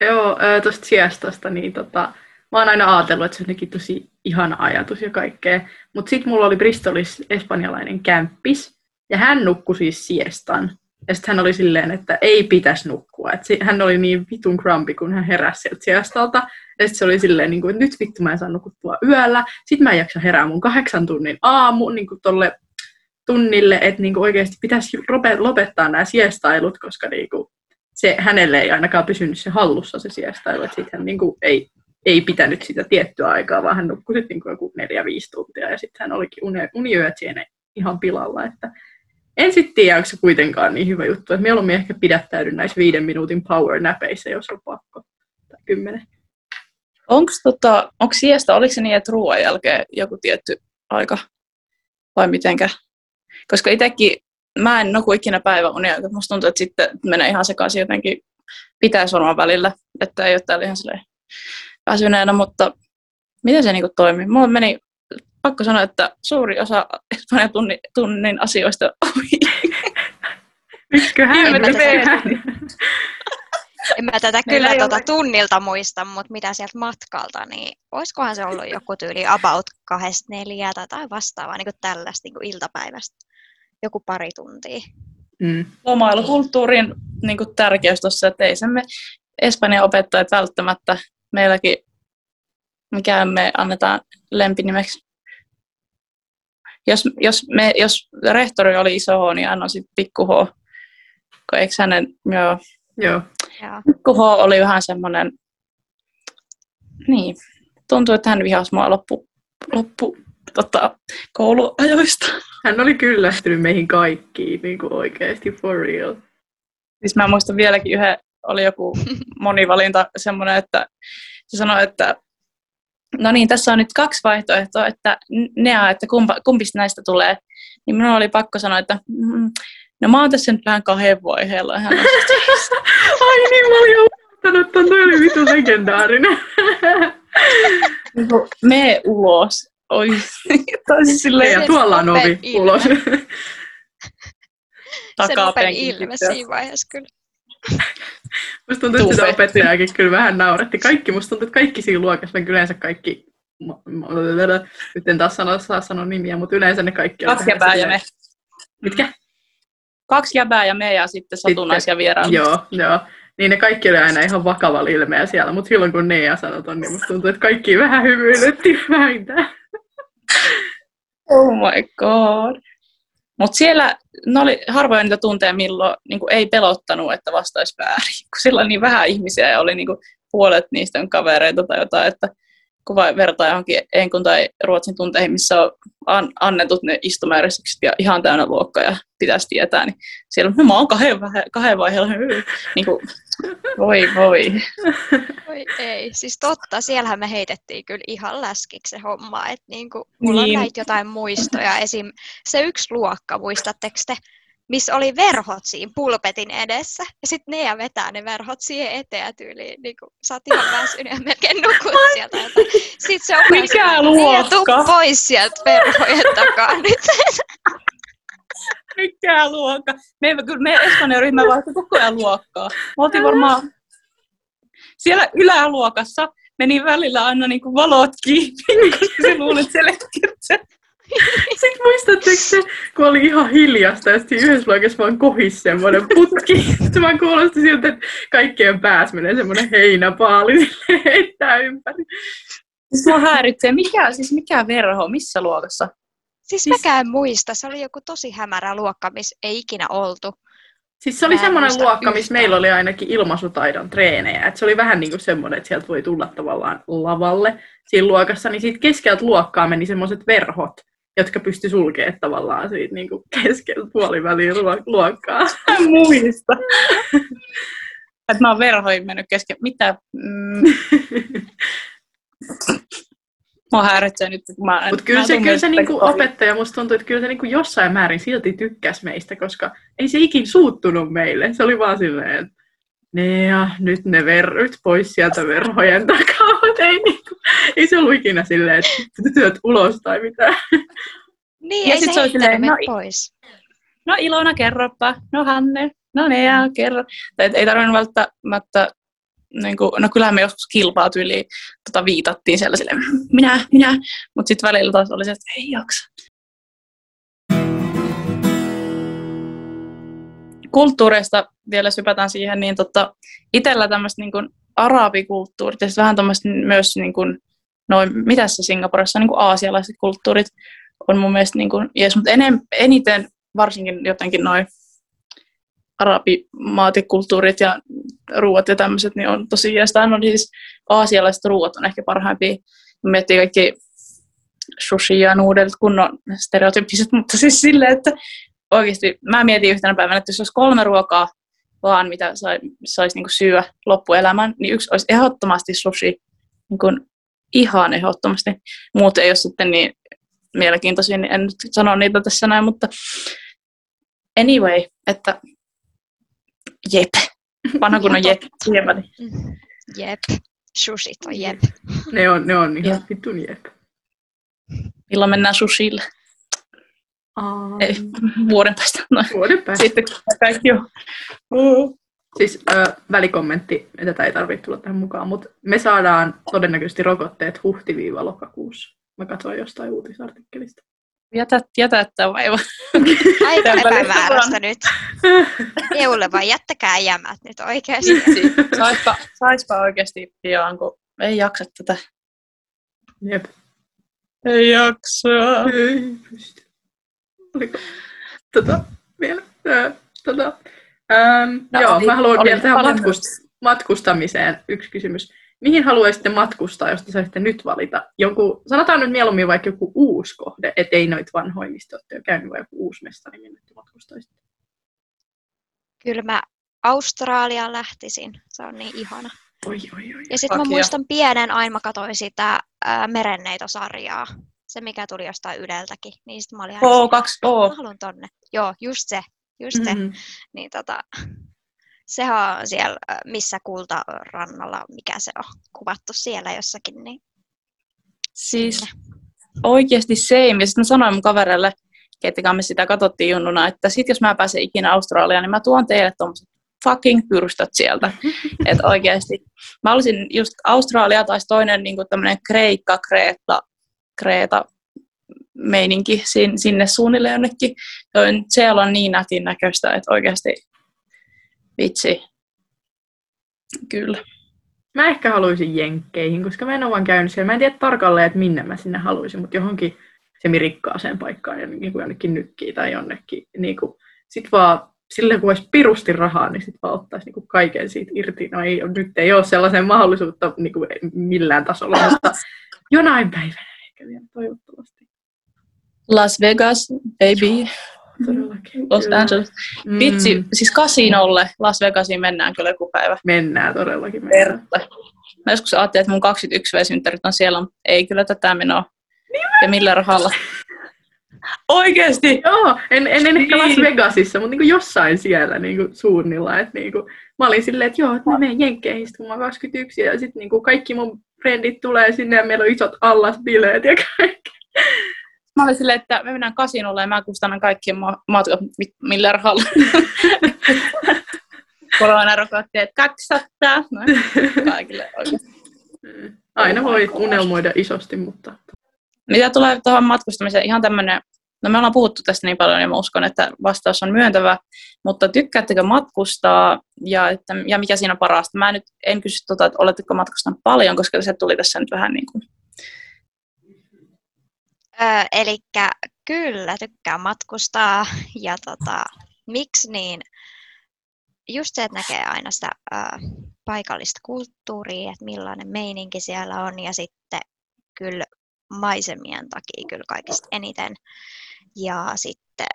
Joo, tuosta siestasta, niin tota, mä oon aina ajatellut, että se on jotenkin tosi ihana ajatus ja kaikkea. Mutta sitten mulla oli Bristolissa espanjalainen kämppis, ja hän nukkui siis siestan. Ja sitten hän oli silleen, että ei pitäisi nukkua. Et hän oli niin vitun grumpy, kun hän heräsi sieltä siestalta. Ja sitten se oli silleen, niin kuin, että nyt vittu mä en saa nukuttua yöllä. Sitten mä en jaksa herää mun kahdeksan tunnin aamu niin kuin tolle tunnille, että niin kuin oikeasti pitäisi lope- lopettaa nämä siestailut, koska niin kuin, se, hänelle ei ainakaan pysynyt se hallussa se siestailu, että sitten hän niin kuin, ei, ei pitänyt sitä tiettyä aikaa, vaan hän nukkui sitten niin joku neljä, viisi tuntia ja sitten hän olikin uni, uniyöt siinä ihan pilalla, että en sitten tiedä, onko se kuitenkaan niin hyvä juttu, että mieluummin ehkä pidättäydyn näissä viiden minuutin power näpeissä, jos on pakko, tai kymmenen. Onko tota, onks siestä, oliko se niin, että ruoan jälkeen joku tietty aika vai mitenkä? Koska itsekin mä en nuku ikinä päiväunia, että musta tuntuu, että sitten menee ihan sekaisin jotenkin pitäisi varmaan välillä, että ei ole täällä ihan silleen väsyneenä, mutta miten se niinku toimii? Mulla meni, pakko sanoa, että suuri osa Espanjan tunnin, tunnin asioista ohi. Miksiköhän? En? En mä tätä Meillä kyllä ei tota ole- tunnilta muista, mutta mitä sieltä matkalta, niin olisikohan se ollut joku tyyli about kahdesta neljää tai vastaavaa, niin kuin tällaista niin kuin iltapäivästä. Joku pari tuntia. Mm. lomailukulttuurin niin kuin tärkeys tuossa, että ei sen me Espanjan opettajat välttämättä meilläkin, mikä me annetaan lempinimeksi. Jos, jos, me, jos rehtori oli iso H, niin hän on sitten pikku H. Eikö hänen, joo, Joo. Joo. pikku H oli vähän semmoinen, niin, tuntuu, että hän vihasi mua loppu, loppu tota, kouluajoista. Hän oli kyllästynyt meihin kaikkiin, niin kuin oikeasti for real. Siis mä muistan vieläkin yhden, oli joku monivalinta semmoinen, että se sanoi, että no niin, tässä on nyt kaksi vaihtoehtoa, että Nea, että kumpa, kumpista näistä tulee. Niin minun oli pakko sanoa, että mm, no mä oon tässä nyt vähän kahden vaiheella. Hän on, Ai niin, mä olin unohtanut ton, toi oli vitu legendaarinen. niin kuin, mene ulos. Oi, tai siis silleen ja tuolla on ovi ilme. ulos. Se takapenkin ilme tyttö. siinä vaiheessa kyllä. Musta tuntuu, että sitä opettajakin kyllä vähän nauratti. Kaikki, musta tuntuu, että kaikki siinä luokassa, ne yleensä kaikki, nyt en taas sano, saa sanoa nimiä, mutta yleensä ne kaikki Kaksi jäbää ja me. Mitkä? Kaksi jäbää ja me ja sitten satunnaisia vieraita. Joo, joo. Niin ne kaikki oli aina ihan vakavalla ilmeellä siellä, mutta silloin kun Nea sanoi ton, niin musta tuntuu, että kaikki vähän hymyilytti vähintään. Oh my god. Mutta siellä ne oli harvoin niitä tunteja, milloin niin ei pelottanut, että vastaisi väärin. Kun siellä oli niin vähän ihmisiä ja oli niin puolet niistä on kavereita tai jotain, että kun vertaa johonkin Enkun tai Ruotsin tunteihin, missä on an, annetut ne istumääräiseksi ja ihan täynnä luokka ja pitäisi tietää, niin siellä no, mä oon kahden, kahden vaiheella, niin kuin, voi voi. Voi ei, siis totta, siellähän me heitettiin kyllä ihan läskiksi se homma, että niin kuin, mulla niin. on näitä jotain muistoja, esim. se yksi luokka, muistatteko te, missä oli verhot siinä pulpetin edessä. Ja sitten ne ja vetää ne verhot siihen eteen tyyliin. Niin kuin, sä oot ihan väsynyt ja melkein nukut sieltä. Sitten se on Mikä luokka? pois sieltä verhojen takaa nyt. Mikä luokka? Me, kyllä me Espanjan ryhmä vaihtoi koko ajan luokkaa. Me oltiin varmaan siellä yläluokassa meni välillä aina niin kuin valot kiinni, koska se luuli, että se sitten muistatteko se, kun oli ihan hiljasta ja sitten yhdessä luokassa vaan kohisi semmoinen putki. Se vaan kuulosti siltä, että kaikkien pääs menee semmoinen heinäpaali heittää ympäri. Siis mua häiritsee. Mikä, siis mikä verho? Missä luokassa? Siis, siis mäkään muista. Se oli joku tosi hämärä luokka, missä ei ikinä oltu. Siis se oli semmoinen luokka, missä meillä oli ainakin ilmaisutaidon treenejä. Et se oli vähän niin kuin semmoinen, että sieltä voi tulla tavallaan lavalle siinä luokassa. Niin siitä keskeltä luokkaa meni semmoiset verhot, jotka pysty sulkemaan tavallaan siitä niin kuin keskeltä puoliväliin luokkaa. Muista. että mä oon verhoin mennyt kesken. Mitä? Mm. Mua häiritsee nyt, kun mä en, Mutta kyllä se, kyllä se niinku opettaja, musta tuntuu, että kyllä se niinku jossain määrin silti tykkäs meistä, koska ei se ikin suuttunut meille. Se oli vaan silleen, että ne ja nyt ne verryt pois sieltä verhojen takaa. ei, niinku, ei se ollut ikinä silleen, että työt ulos tai mitään. Niin, ja ei se, se silleen, no, pois. No Ilona, kerropa. No Hanne. No ne ja kerro. Tai ei tarvinnut välttämättä niin kuin, no kyllähän me joskus kilpaa tyyliin tota, viitattiin siellä sille, minä, minä, mutta sitten välillä taas oli se, että ei jaksa. Kulttuureista vielä sypätään siihen, niin tota, itsellä tämmöistä niin kuin arabikulttuurit ja vähän tämmöistä myös, niin kuin, noin, mitä se Singaporessa, niin kuin aasialaiset kulttuurit on mun mielestä niin kuin, yes, mutta enem, eniten varsinkin jotenkin noin arabimaatikulttuurit ja ruoat ja tämmöiset, niin on tosi jees. on siis aasialaiset ruoat on ehkä parhaimpia. Miettii kaikki sushi ja nuudelit, kunnon stereotypiset, mutta siis silleen, että oikeasti mä mietin yhtenä päivänä, että jos olisi kolme ruokaa vaan, mitä sai, saisi niin syödä loppuelämän, niin yksi olisi ehdottomasti sushi, niin kuin ihan ehdottomasti. Muut ei ole sitten niin mielenkiintoisia, niin en nyt sano niitä tässä näin, mutta anyway, että jep. Vanha kun on jep. Jep. Sushit on jep. Ne on, ne on ihan vitun jep. Milloin mennään sushille? Um, Ei, vuoden päästä. No. Vuoden päästä. Sitten kaikki on. Uh. Siis ö, välikommentti, tätä ei tarvitse tulla tähän mukaan, mutta me saadaan todennäköisesti rokotteet huhti-lokakuussa. Mä katsoin jostain uutisartikkelista. Jätä, jätä että vaiva. Aika epämääräistä nyt. EUlle vaan jättäkää jämät nyt oikeasti. Saispa, saispa oikeasti pian, kun ei jaksa tätä. Jep. Ei jaksa. Ei pysty. Oliko? Tota, vielä. Ää, tota, ähm, no, joo, oli, mä haluan oli, vielä tähän matkust, matkustamiseen yksi kysymys mihin haluaisitte matkustaa, jos te saisitte nyt valita? Jonkun, sanotaan nyt mieluummin vaikka joku uusi kohde, ettei noita vanhoja, mistä olette jo käynyt, vai joku uusi mestari, minne te matkustaisitte? Kyllä mä Australiaan lähtisin. Se on niin ihana. Oi, oi, oi. Ja sitten mä muistan pienen aina mä katsoin sitä ää, merenneitosarjaa. Se, mikä tuli jostain Yleltäkin. Niin sitten mä olin ihan... O2O. Mä haluan tonne. Joo, just se. Just mm-hmm. se. Niin tota, sehän on siellä, missä kultarannalla, mikä se on kuvattu siellä jossakin. Niin siis sinne. oikeasti same. Ja sitten mä sanoin mun kaverille, ketkä me sitä katsottiin junnuna, että sit jos mä pääsen ikinä Australiaan, niin mä tuon teille tuommoiset fucking pyrstöt sieltä. että oikeasti. Mä olisin just Australia tai toinen niin tämmöinen Kreikka, Kreeta, Kreeta meininki sinne suunnilleen jonnekin. Siellä on niin nätin näköistä, että oikeasti Vitsi. Kyllä. Mä ehkä haluaisin jenkkeihin, koska mä en ole vaan käynyt siellä. Mä en tiedä tarkalleen, että minne mä sinne haluaisin, mutta johonkin semirikkaaseen paikkaan, niin kuin jonnekin nykkiin tai jonnekin. Niin kuin, sit vaan sille kun olisi pirusti rahaa, niin sitten vaan ottaisi niin kuin kaiken siitä irti. No ei, nyt ei ole sellaisen mahdollisuutta niin kuin millään tasolla, mutta Jonain päivänä ehkä vielä, toivottavasti. Las Vegas, baby. Todellakin. Los. Angeles. Mm, Vitsi, siis kasinolle Las Vegasiin mennään kyllä joku päivä. Mennään todellakin. Mennään. Mä joskus ajattelin, että mun 21 V-synttärit on siellä, mutta ei kyllä tätä menoa. Ja millä rahalla. Oikeesti! Joo, en, en, en ehkä Las Niin. Vegasissa, mutta niin jossain siellä niin suunnilla. Että niin kuin, mä olin silleen, että joo, että mä menen Jenkkeihin, kun mä oon 21 ja sitten niin kaikki mun frendit tulee sinne ja meillä on isot allasbileet ja kaikki. Mä olin silleen, että me mennään kasinolle ja mä kustannan kaikkien ma- matkat millä rahalla. Koronarokotti, että 200. No, kaikille. Aina voi unelmoida isosti, mutta Mitä tulee tuohon matkustamiseen, ihan tämmöinen, no me ollaan puhuttu tästä niin paljon ja mä uskon, että vastaus on myöntävä, mutta tykkäättekö matkustaa ja, että, ja mikä siinä on parasta? Mä nyt en kysy tuota, että oletteko matkustanut paljon, koska se tuli tässä nyt vähän niin kuin, Eli kyllä tykkään matkustaa ja tota, miksi niin, just se, että näkee aina sitä ö, paikallista kulttuuria, että millainen meininki siellä on ja sitten kyllä maisemien takia kyllä kaikista eniten ja sitten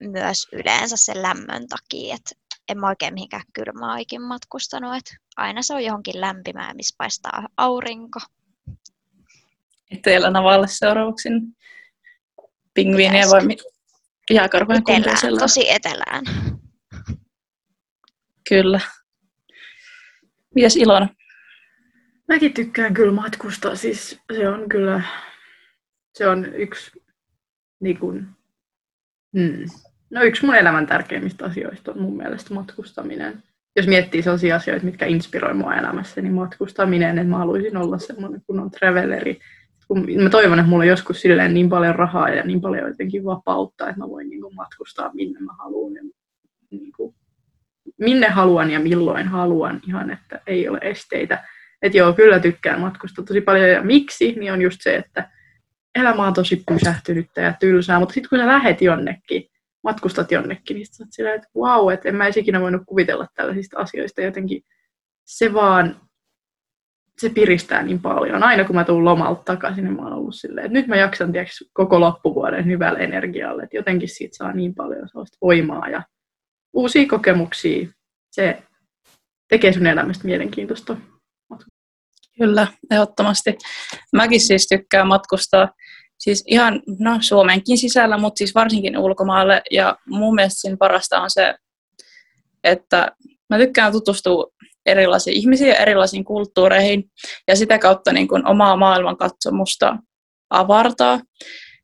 myös yleensä sen lämmön takia, että en mä oikein mihinkään kylmään ikin matkustanut, että aina se on johonkin lämpimään, missä paistaa aurinko. Etelän avalle seuraavaksi pingviiniä vai mi- jääkarvojen Etelään, tosi etelään. Kyllä. Mitäs Ilona? mäkin tykkään kyllä matkustaa. Siis se on kyllä, se on yksi, niin kuin, hmm, no yksi mun elämän tärkeimmistä asioista on mun mielestä matkustaminen. Jos miettii sellaisia asioita, mitkä inspiroi mua elämässä, niin matkustaminen, että mä haluaisin olla semmoinen kunnon traveleri. Kun mä toivon, että mulla on joskus silleen niin paljon rahaa ja niin paljon jotenkin vapautta, että mä voin niin kuin matkustaa minne mä haluan. Ja niin kuin, minne haluan ja milloin haluan, ihan että ei ole esteitä. Että joo, kyllä tykkään matkustaa tosi paljon. Ja miksi, niin on just se, että elämä on tosi pysähtynyttä ja tylsää. Mutta sitten kun sä lähet jonnekin, matkustat jonnekin, niin sä oot silleen, että vau, että en mä ikinä voinut kuvitella tällaisista asioista. Jotenkin se vaan, se piristää niin paljon. Aina kun mä tuun lomalta takaisin, niin mä oon ollut silleen, että nyt mä jaksan tiiäks, koko loppuvuoden hyvällä energialla. Että jotenkin siitä saa niin paljon sellaista voimaa ja uusia kokemuksia. Se tekee sun elämästä mielenkiintoista. Kyllä, ehdottomasti. Mäkin siis tykkään matkustaa siis ihan no, Suomenkin sisällä, mutta siis varsinkin ulkomaalle. Ja mun mielestä siinä parasta on se, että mä tykkään tutustua erilaisiin ihmisiin ja erilaisiin kulttuureihin ja sitä kautta niin kun omaa maailmankatsomusta avartaa.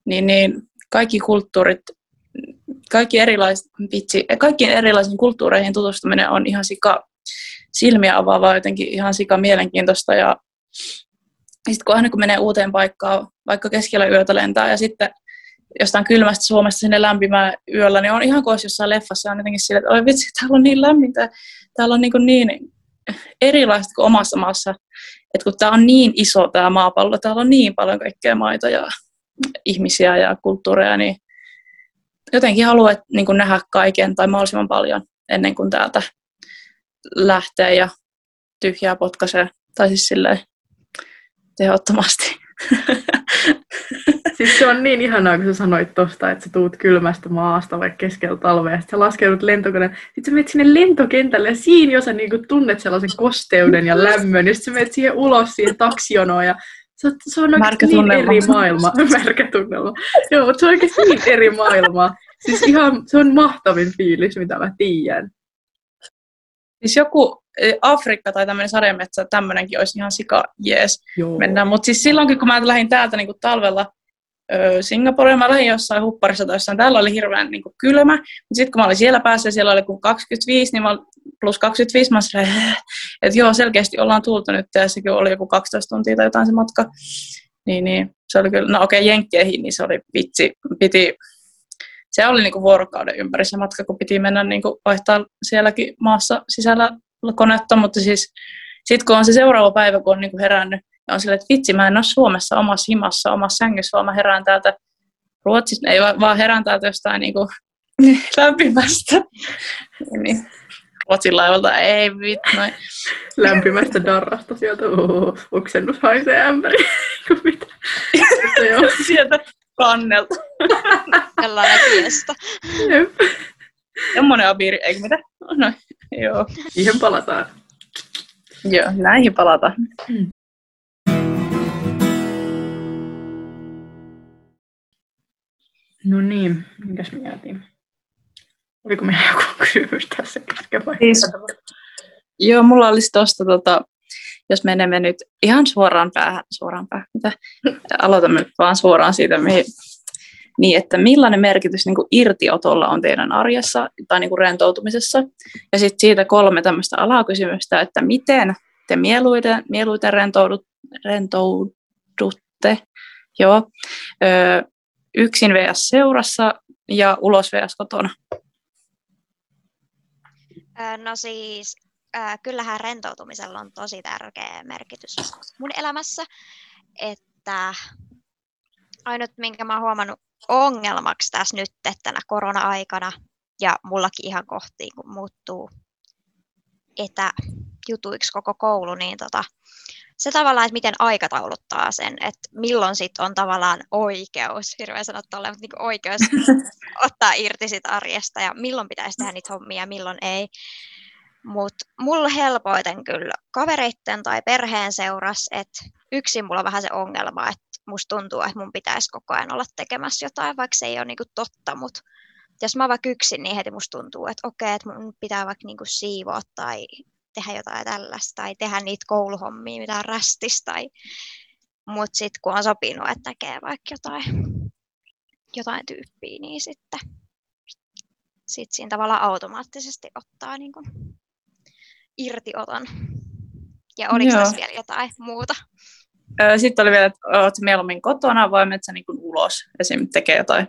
Niin, niin kaikki kulttuurit, kaikki erilaiset, vitsi, kaikkiin erilaisiin kulttuureihin tutustuminen on ihan sika silmiä avaavaa, jotenkin ihan sika mielenkiintoista. Ja sitten kun aina kun menee uuteen paikkaan, vaikka keskellä yötä lentää ja sitten jostain kylmästä Suomesta sinne lämpimään yöllä, niin on ihan kuin jossain leffassa on jotenkin sille, että oi vitsi, täällä on niin lämmintä, täällä on niin, kuin niin erilaista kuin omassa maassa. Että kun tämä on niin iso tämä maapallo, täällä on niin paljon kaikkea maita ja ihmisiä ja kulttuureja, niin jotenkin haluan niin kuin nähdä kaiken tai mahdollisimman paljon ennen kuin täältä lähtee ja tyhjää potkaisee. Tai siis silleen tehottomasti. Siis se on niin ihanaa, kun sä sanoit tosta, että sä tuut kylmästä maasta vaikka keskellä talvea, ja sit sä laskeudut lentokoneen, sit sä menet sinne lentokentälle, ja siinä jo sä niinku tunnet sellaisen kosteuden ja lämmön, ja sit sä menet siihen ulos siihen taksionoon, ja se on, se on oikeasti niin tunnelma. eri maailma. Märkä tunnelma. Joo, mutta se on oikeasti niin eri maailma. Siis ihan, se on mahtavin fiilis, mitä mä tiedän. Siis joku Afrikka tai tämmöinen sademetsä, tämmöinenkin olisi ihan sika jees Joo. mennään. Mutta siis silloinkin, kun mä lähdin täältä niin talvella Singaporeen, mä lähdin jossain hupparissa tai jossain, täällä oli hirveän niin kuin kylmä. Mutta sitten kun mä olin siellä päässä ja siellä oli kuin 25, niin mä, plus 25, mä silleen, että joo, selkeästi ollaan tultu nyt ja sekin oli joku 12 tuntia tai jotain se matka. Niin, niin se oli kyllä, no okei, okay, Jenkkeihin, niin se oli vitsi, piti, se oli niinku vuorokauden ympäri se matka, kun piti mennä niinku vaihtaa sielläkin maassa sisällä konetta, mutta siis sitten kun on se seuraava päivä, kun on niinku herännyt, ja on silleen, että vitsi, mä en ole Suomessa omassa himassa, omassa sängyssä, vaan mä herään täältä Ruotsista, ei va- vaan herään täältä jostain niinku lämpimästä. niin, Ruotsin laivalta, ei vittu, noin. Lämpimästä darrasta sieltä, oh, oksennus haisee ämpäri. mitä? Sieltä kannelta. Sellainen kiesto. Jep. Semmoinen abiiri, eikö mitä? No, joo. Siihen palataan. Joo, näihin palataan. No niin, minkäs me jäätiin? Oliko meillä joku kysymys tässä kesken vai? Siis, joo, mulla olisi tuosta, tota, jos menemme nyt ihan suoraan päähän, suoraan päähän, mitä? aloitamme vaan suoraan siitä, mihin, niin että millainen merkitys niin kuin irtiotolla on teidän arjessa tai niin kuin rentoutumisessa. Ja sitten siitä kolme tämmöistä alakysymystä, että miten te mieluiten, mieluiten rentoudut, rentoudutte, joo, ö, yksin vs. seurassa ja ulos vs. kotona. No siis kyllähän rentoutumisella on tosi tärkeä merkitys mun elämässä, että ainut minkä mä oon huomannut ongelmaksi tässä nyt tänä korona-aikana ja mullakin ihan kohtiin, kun muuttuu etäjutuiksi koko koulu, niin tota, se tavallaan, että miten aikatauluttaa sen, että milloin sitten on tavallaan oikeus, hirveän sanottu ole, mutta niin oikeus ottaa irti sit arjesta ja milloin pitäisi tehdä niitä hommia ja milloin ei. Mutta mulla helpoiten kyllä kavereitten tai perheen seuras, että yksin mulla on vähän se ongelma, että musta tuntuu, että mun pitäisi koko ajan olla tekemässä jotain, vaikka se ei ole niinku totta, mutta jos mä vaikka yksin, niin heti musta tuntuu, että okei, että mun pitää vaikka niinku siivoa tai tehdä jotain tällaista tai tehdä niitä kouluhommia, mitä on rästistä. Tai... Mutta sitten kun on sopinut, että tekee vaikka jotain, jotain tyyppiä, niin sitten sit siinä tavallaan automaattisesti ottaa niin kuin irtioton. Ja oliko tässä vielä jotain muuta? Sitten oli vielä, että oletko mieluummin kotona vai menet sä niin ulos esim. tekee jotain?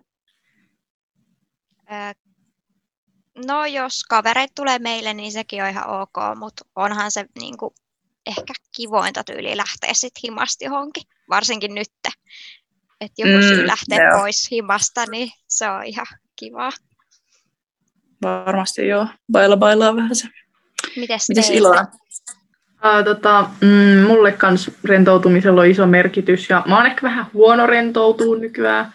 No jos kavereit tulee meille, niin sekin on ihan ok, mutta onhan se niin kuin, ehkä kivointa tyyli lähteä sitten himasti johonkin, varsinkin nyt. Että joku mm, syy lähtee joo. pois himasta, niin se on ihan kivaa. Varmasti joo. Baila bailaa vähän se. Mites, Mites Ilona? Uh, tota, mm, mulle kans rentoutumisella on iso merkitys ja mä oon ehkä vähän huono rentoutuu nykyään,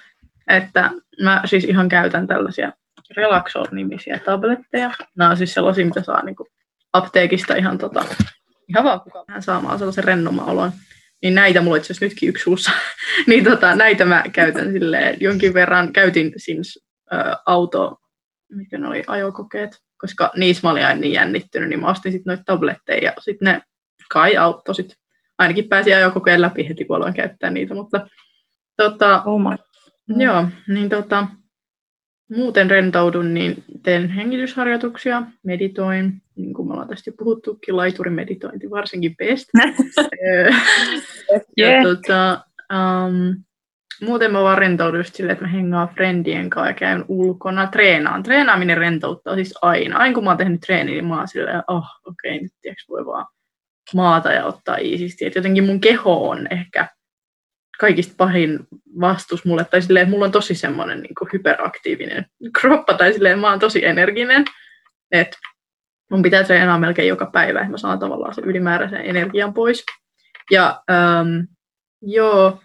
että mä siis ihan käytän tällaisia Relaxor-nimisiä tabletteja. Nämä on siis sellaisia, mitä saa kuin apteekista ihan, tota, ihan vaan kukaan vähän saamaan sellaisen rennomman olon. Niin näitä mulla itse nytkin yksi suussa. niin tota, näitä mä käytän silleen jonkin verran. Käytin siis auto, mikä ne oli, ajokokeet, koska niissä mä olin aina niin jännittynyt, niin mä ostin sitten noita tabletteja ja sitten ne kai auttoi sit. Ainakin pääsi ajokokeen läpi heti, kun aloin käyttää niitä, mutta tota, oh my. joo, niin tota, muuten rentoudun, niin teen hengitysharjoituksia, meditoin, niin kuin me ollaan tästä jo puhuttukin, laiturimeditointi varsinkin best. ja yeah. tota, um, muuten mä vaan rentoudun just silleen, että mä hengaan friendien kanssa ja käyn ulkona, treenaan. Treenaaminen rentouttaa siis aina. Aina kun mä oon tehnyt treeni, niin mä oon silleen, oh, okei, okay, nyt tiiäks, voi vaan maata ja ottaa iisisti. Et jotenkin mun keho on ehkä kaikista pahin vastus mulle, tai silleen, että mulla on tosi semmoinen niin hyperaktiivinen kroppa, tai silleen, mä oon tosi energinen, että mun pitää treenaa melkein joka päivä, että mä saan tavallaan sen ylimääräisen energian pois. Ja ähm, joo,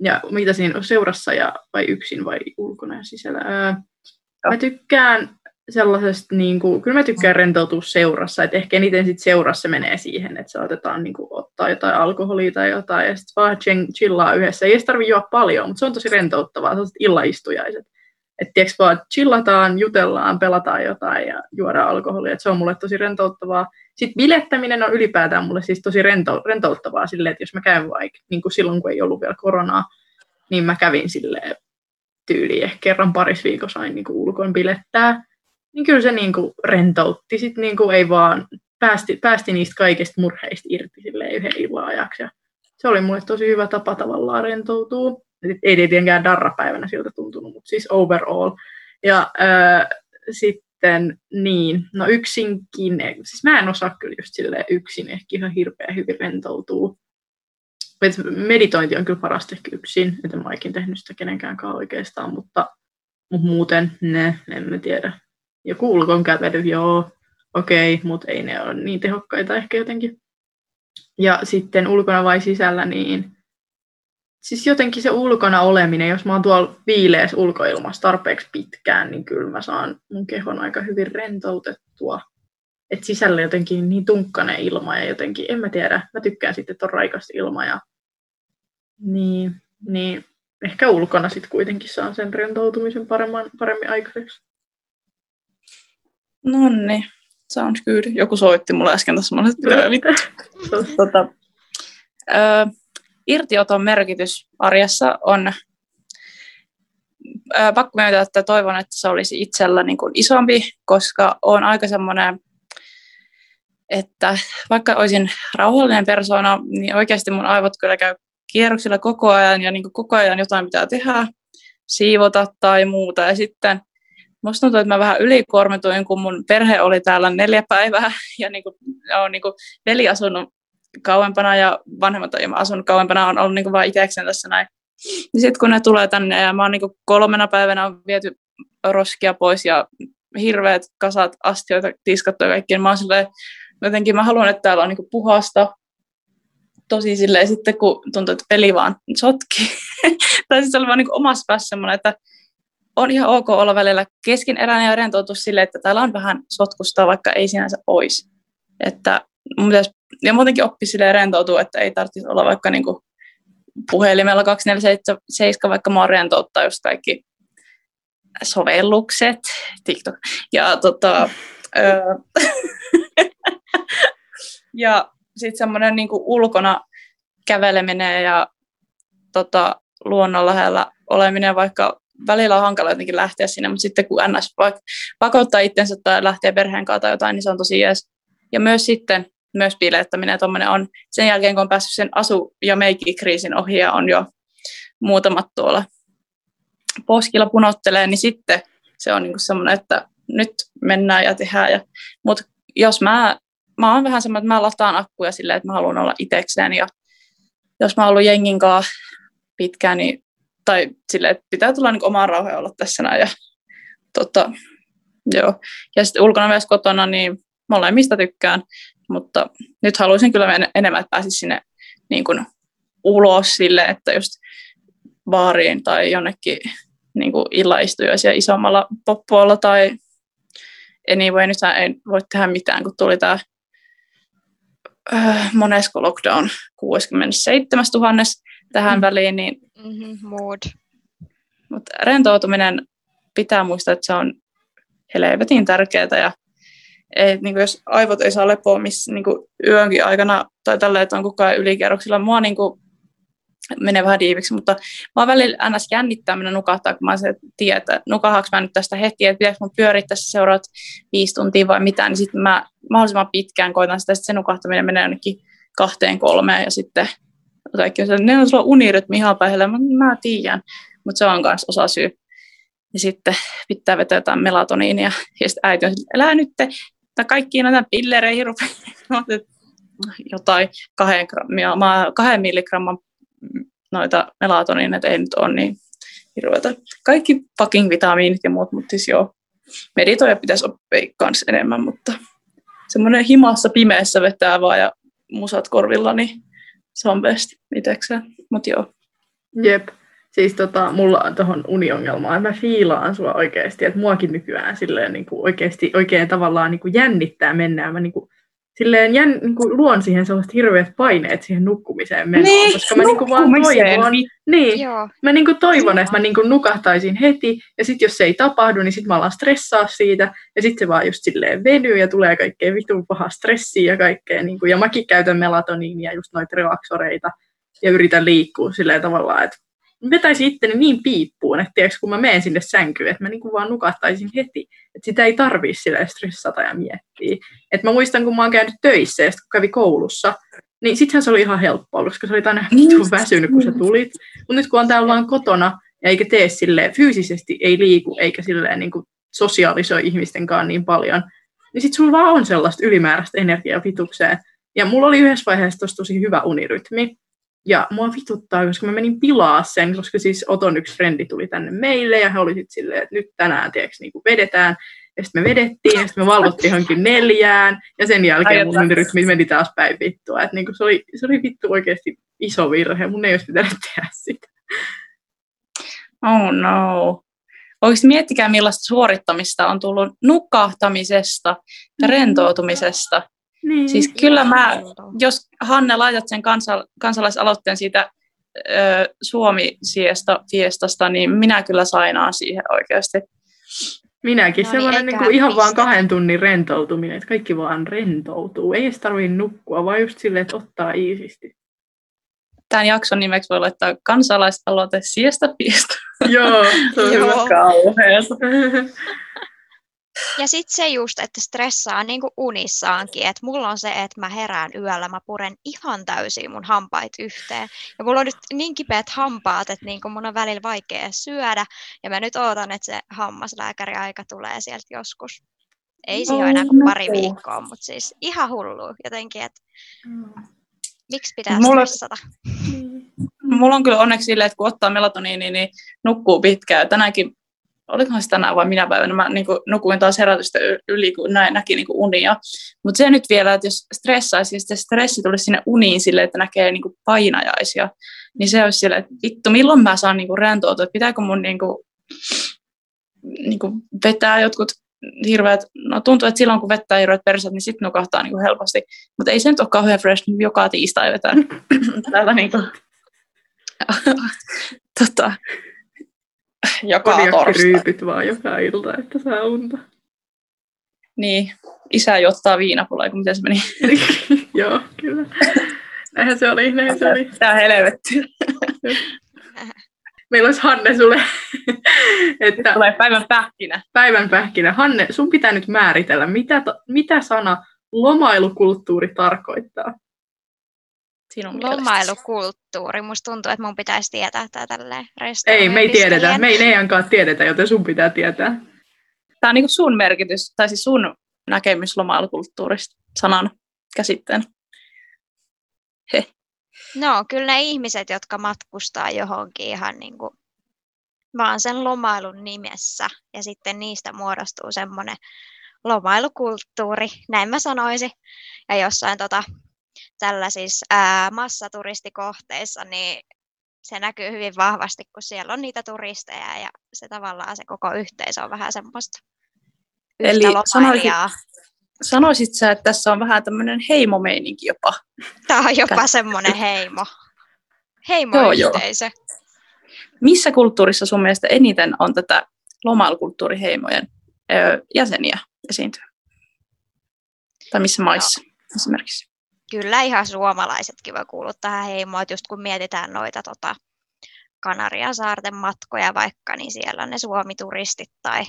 ja mitä siinä on seurassa ja vai yksin vai ulkona ja sisällä. Äh, mä tykkään sellaisesta, niin kuin, kyllä mä tykkään rentoutua seurassa, että ehkä eniten sit seurassa menee siihen, että saatetaan niin kuin, ottaa jotain alkoholia tai jotain ja sitten vaan chillaa yhdessä. Ei edes tarvitse juoda paljon, mutta se on tosi rentouttavaa, sellaiset illaistujaiset. Että tiedätkö vaan, chillataan, jutellaan, pelataan jotain ja juodaan alkoholia, että se on mulle tosi rentouttavaa. Sitten bilettäminen on ylipäätään mulle siis tosi rento, rentouttavaa silleen, että jos mä käyn vaikka niin kuin silloin, kun ei ollut vielä koronaa, niin mä kävin silleen tyyliin ehkä kerran paris viikossa aina niin ulkoon bilettää niin kyllä se niin kuin rentoutti. Sitten niin kuin ei vaan päästi, päästi niistä kaikista murheista irti yhden illan ajaksi. Ja se oli mulle tosi hyvä tapa tavallaan rentoutua. Ei tietenkään darrapäivänä siltä tuntunut, mutta siis overall. Ja äh, sitten niin, no yksinkin, siis mä en osaa kyllä just silleen yksin ehkä ihan hirveän hyvin rentoutuu. meditointi on kyllä parasta ehkä yksin, että mä oon tehnyt sitä kenenkään oikeastaan, mutta, mutta muuten ne, en mä tiedä joku ulkonkävely, joo. okei, okay, mutta ei ne ole niin tehokkaita ehkä jotenkin. Ja sitten ulkona vai sisällä, niin siis jotenkin se ulkona oleminen, jos mä oon tuolla viileessä ulkoilmassa tarpeeksi pitkään, niin kyllä mä saan mun kehon aika hyvin rentoutettua. Et sisällä jotenkin niin tunkkainen ilma ja jotenkin, en mä tiedä, mä tykkään sitten, että on raikasta ilma ja niin, niin ehkä ulkona sitten kuitenkin saan sen rentoutumisen paremman, paremmin aikaiseksi. Nonni, sounds good. Joku soitti mulle äsken tässä, mä tota, ö, irtioton merkitys arjessa on ö, pakko myöntää, että toivon, että se olisi itsellä niin kuin isompi, koska on aika semmoinen, että vaikka olisin rauhallinen persona, niin oikeasti mun aivot kyllä käy kierroksilla koko ajan ja niin kuin koko ajan jotain pitää tehdä, siivota tai muuta. Ja sitten musta tuntuu, että mä vähän ylikuormituin, kun mun perhe oli täällä neljä päivää ja niin kuin, on niin kuin veli asunut kauempana ja vanhemmat on asunut kauempana, on ollut niin kuin vain itsekseen tässä näin. Ja sitten kun ne tulee tänne ja mä oon niin kolmena päivänä on viety roskia pois ja hirveät kasat astioita tiskattu ja kaikki, niin mä oon silleen, jotenkin mä haluan, että täällä on niin puhasta, tosi silleen sitten, kun tuntuu, että peli vaan sotki. tai siis oli vaan niin omassa päässä semmoinen, että on ihan ok olla välillä keskeneräinen ja rentoutua silleen, että täällä on vähän sotkusta, vaikka ei sinänsä olisi. Että pitäisi, ja muutenkin oppi silleen rentoutua, että ei tarvitsisi olla vaikka niin kuin puhelimella 247, vaikka oon rentouttaa just kaikki sovellukset, TikTok. Ja tota, ja sitten semmoinen niin ulkona käveleminen ja tota, luonnon lähellä oleminen, vaikka välillä on hankala jotenkin lähteä sinne, mutta sitten kun NS pakottaa itsensä tai lähtee perheen kanssa tai jotain, niin se on tosi jees. Ja myös sitten myös bilettäminen tuommoinen on sen jälkeen, kun on päässyt sen asu- ja meikki-kriisin ohi ja on jo muutamat tuolla poskilla punottelee, niin sitten se on niinku semmoinen, että nyt mennään ja tehdään. Ja, mutta jos mä mä oon vähän semmoinen, että mä lataan akkuja silleen, että mä haluan olla itekseen ja jos mä oon ollut jengin kanssa pitkään, niin, tai silleen, että pitää tulla niin omaan rauhaan olla tässä näin. Ja, tota, joo. ja sitten ulkona myös kotona, niin molemmista tykkään, mutta nyt haluaisin kyllä enemmän, että pääsisi sinne niin kuin ulos sille, että just baariin tai jonnekin niin kuin illaistujaisia isommalla poppoilla tai anyway, nyt ei voi tehdä mitään, kun tuli tämä äh, monesko lockdown 67 000 tähän mm. väliin, niin mm-hmm, mood. Mutta rentoutuminen pitää muistaa, että se on helvetin tärkeää ja et, niin jos aivot ei saa lepoa missä niin yönkin aikana tai tällä, että on koko ajan ylikierroksilla, mua niin kuin, menee vähän diiviksi, mutta mä välillä ns. jännittää mennä nukahtaa, kun mä se tiedän, että nukahaanko mä nyt tästä heti, että pitäisikö mun pyörittää seuraavat viisi tuntia vai mitä, niin sitten mä mahdollisimman pitkään koitan sitä, että se nukahtaminen menee jonnekin kahteen kolmeen ja sitten kaikki on ne on sulla unirytmi ihan päihellä, mä, mä tiedän, mutta se on myös osa syy. Ja sitten pitää vetää jotain melatoniinia. Ja sitten äiti on älä nyt, tai kaikkiin näitä pillereihin rupeaa jotain kahden, grammia, kahden milligramman noita melatoniin, että ei nyt ole niin hirveätä. Kaikki fucking vitamiinit ja muut, mutta siis joo, meditoja pitäisi oppia kans enemmän, mutta semmoinen himassa pimeässä vetää vaan ja musat korvilla, niin best itsekseen, mutta joo. Jep, siis tota, mulla on tuohon uniongelmaan, mä fiilaan sua oikeasti, että muakin nykyään silleen niin kuin oikeasti oikein tavallaan niin kuin jännittää mennään, mä niin kuin silleen jän, niin kuin luon siihen sellaiset hirveät paineet siihen nukkumiseen menoon, niin, koska mä niin kuin vaan toivon, niin, mä niin kuin toivon, että mä niin kuin nukahtaisin heti, ja sitten jos se ei tapahdu, niin sitten mä alan stressaa siitä, ja sitten se vaan just silleen venyy, ja tulee kaikkea vitun pahaa stressiä ja kaikkea, niin kuin, ja mäkin käytän melatoniinia, just noita relaksoreita, ja yritän liikkua silleen tavallaan, että vetäisin itteni niin piippuun, että tiiäks, kun mä menen sinne sänkyyn, että mä niinku vaan nukahtaisin heti. Että sitä ei tarvii sille stressata ja miettiä. Et mä muistan, kun mä oon käynyt töissä ja kun kävi koulussa, niin sittenhän se oli ihan helppoa, koska se oli aina vitun väsynyt, kun sä tulit. Mutta nyt kun on täällä vaan kotona ja eikä tee silleen, fyysisesti ei liiku eikä silleen niin kuin sosiaalisoi ihmisten kanssa niin paljon, niin sit sulla vaan on sellaista ylimääräistä energiaa vitukseen. Ja mulla oli yhdessä vaiheessa tosi hyvä unirytmi, ja mua vituttaa, koska mä menin pilaa sen, koska siis Oton yksi frendi tuli tänne meille ja he oli sitten silleen, että nyt tänään tiiäks, niin kuin vedetään. ja sitten me vedettiin, ja sitten me valvottiin johonkin neljään, ja sen jälkeen mun rytmi meni taas päin vittua. Et niinku se, oli, se oli vittu oikeasti iso virhe, mun ei olisi pitänyt tehdä sitä. Oh no. Oikeasti miettikää, millaista suorittamista on tullut nukahtamisesta ja mm. rentoutumisesta. Niin. Siis kyllä mä, jos Hanne laitat sen kansa, kansalaisaloitteen siitä ö, Suomi-fiestasta, niin minä kyllä sainaan siihen oikeasti. Minäkin, no niin, semmoinen niin kuin ihan vaan kahden tunnin rentoutuminen, että kaikki vaan rentoutuu. Ei edes tarvitse nukkua, vaan just silleen, että ottaa iisisti. Tämän jakson nimeksi voi laittaa kansalaisaloite siesta fiesta. Joo, se on Joo. Ja sitten se just, että stressaa niin kuin unissaankin, että mulla on se, että mä herään yöllä, mä puren ihan täysin mun hampait yhteen. Ja mulla on nyt niin kipeät hampaat, että niin kuin mun on välillä vaikea syödä, ja mä nyt ootan, että se hammaslääkäri aika tulee sieltä joskus. Ei siinä ole enää kuin pari viikkoa, mutta siis ihan hullu jotenkin, että mm. miksi pitää mulla... stressata? Mulla on kyllä onneksi silleen, että kun ottaa melatoniini, niin nukkuu pitkään. Tänäänkin olikohan se tänään vai minä päivänä, mä niin kuin, nukuin taas herätystä yli, kun näin, näki niin kuin unia. Mutta se nyt vielä, että jos stressaisi, ja stressi tulisi sinne uniin sille, että näkee niin kuin painajaisia, niin se olisi sille, että vittu, milloin mä saan niin kuin rentoutua, että pitääkö mun niin kuin, niin kuin vetää jotkut hirveät, no tuntuu, että silloin kun vetää hirveät persat, niin sitten nukahtaa niin kuin helposti. Mutta ei se nyt ole kauhean fresh niin joka tiistai vetää täällä niin kuin, tota, joka torstai. ryypyt vaan joka ilta, että saa unta. Niin, isä jottaa viinapulla, kun miten se meni. Joo, kyllä. Näinhän se oli, näinhän se oli. Tää helvetti. Meillä olisi Hanne sulle. että tulee päivän pähkinä. Päivän pähkinä. Hanne, sun pitää nyt määritellä, mitä, mitä sana lomailukulttuuri tarkoittaa sinun Lomailukulttuuri. Musta tuntuu, että mun pitäisi tietää tämä tälleen Ei, me ei tiedetä. Me ei Neijankaan tiedetä, joten sun pitää tietää. Tämä on niin sun merkitys, tai siis sun näkemys lomailukulttuurista sanan käsitteen. He. No, kyllä ne ihmiset, jotka matkustaa johonkin ihan niin kuin vaan sen lomailun nimessä, ja sitten niistä muodostuu semmoinen lomailukulttuuri, näin mä sanoisin. Ja jossain tota, tällaisissa ää, massaturistikohteissa, niin se näkyy hyvin vahvasti, kun siellä on niitä turisteja ja se tavallaan se koko yhteisö on vähän semmoista Eli sanoisit, sanoisit sä, että tässä on vähän tämmöinen heimomeininki jopa? Tämä on jopa semmoinen heimo. Heimoyhteisö. Joo, joo. Missä kulttuurissa sun mielestä eniten on tätä lomailukulttuuriheimojen jäseniä esiintyä? Tai missä maissa no. esimerkiksi? Kyllä ihan suomalaisetkin voi kuulua tähän heimoon, että just kun mietitään noita tota, Kanarian saarten matkoja vaikka, niin siellä on ne suomituristit tai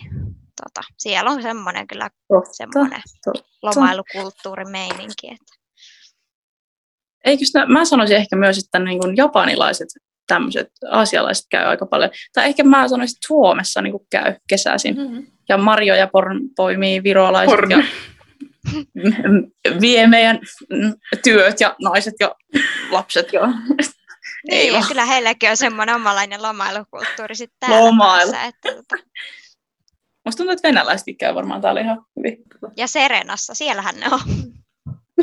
tota, siellä on semmoinen kyllä totta, semmoinen totta. lomailukulttuurimeininki. Että. Eikö sitä, mä sanoisin ehkä myös, että niin kuin japanilaiset tämmöiset asialaiset käy aika paljon. Tai ehkä mä sanoisin, että Suomessa niin kuin käy kesäisin. Mm-hmm. Ja Marjo ja Porn poimii virolaiset Porn. ja vie meidän työt ja naiset ja lapset. Ja... Niin, ja kyllä heilläkin on semmoinen omanlainen lomailukulttuuri sitten täällä. Lomailu. Päässä, että, tota... Musta tuntuu, että venäläisetkin käy varmaan täällä ihan hyvin. Ja Serenassa, siellähän ne on.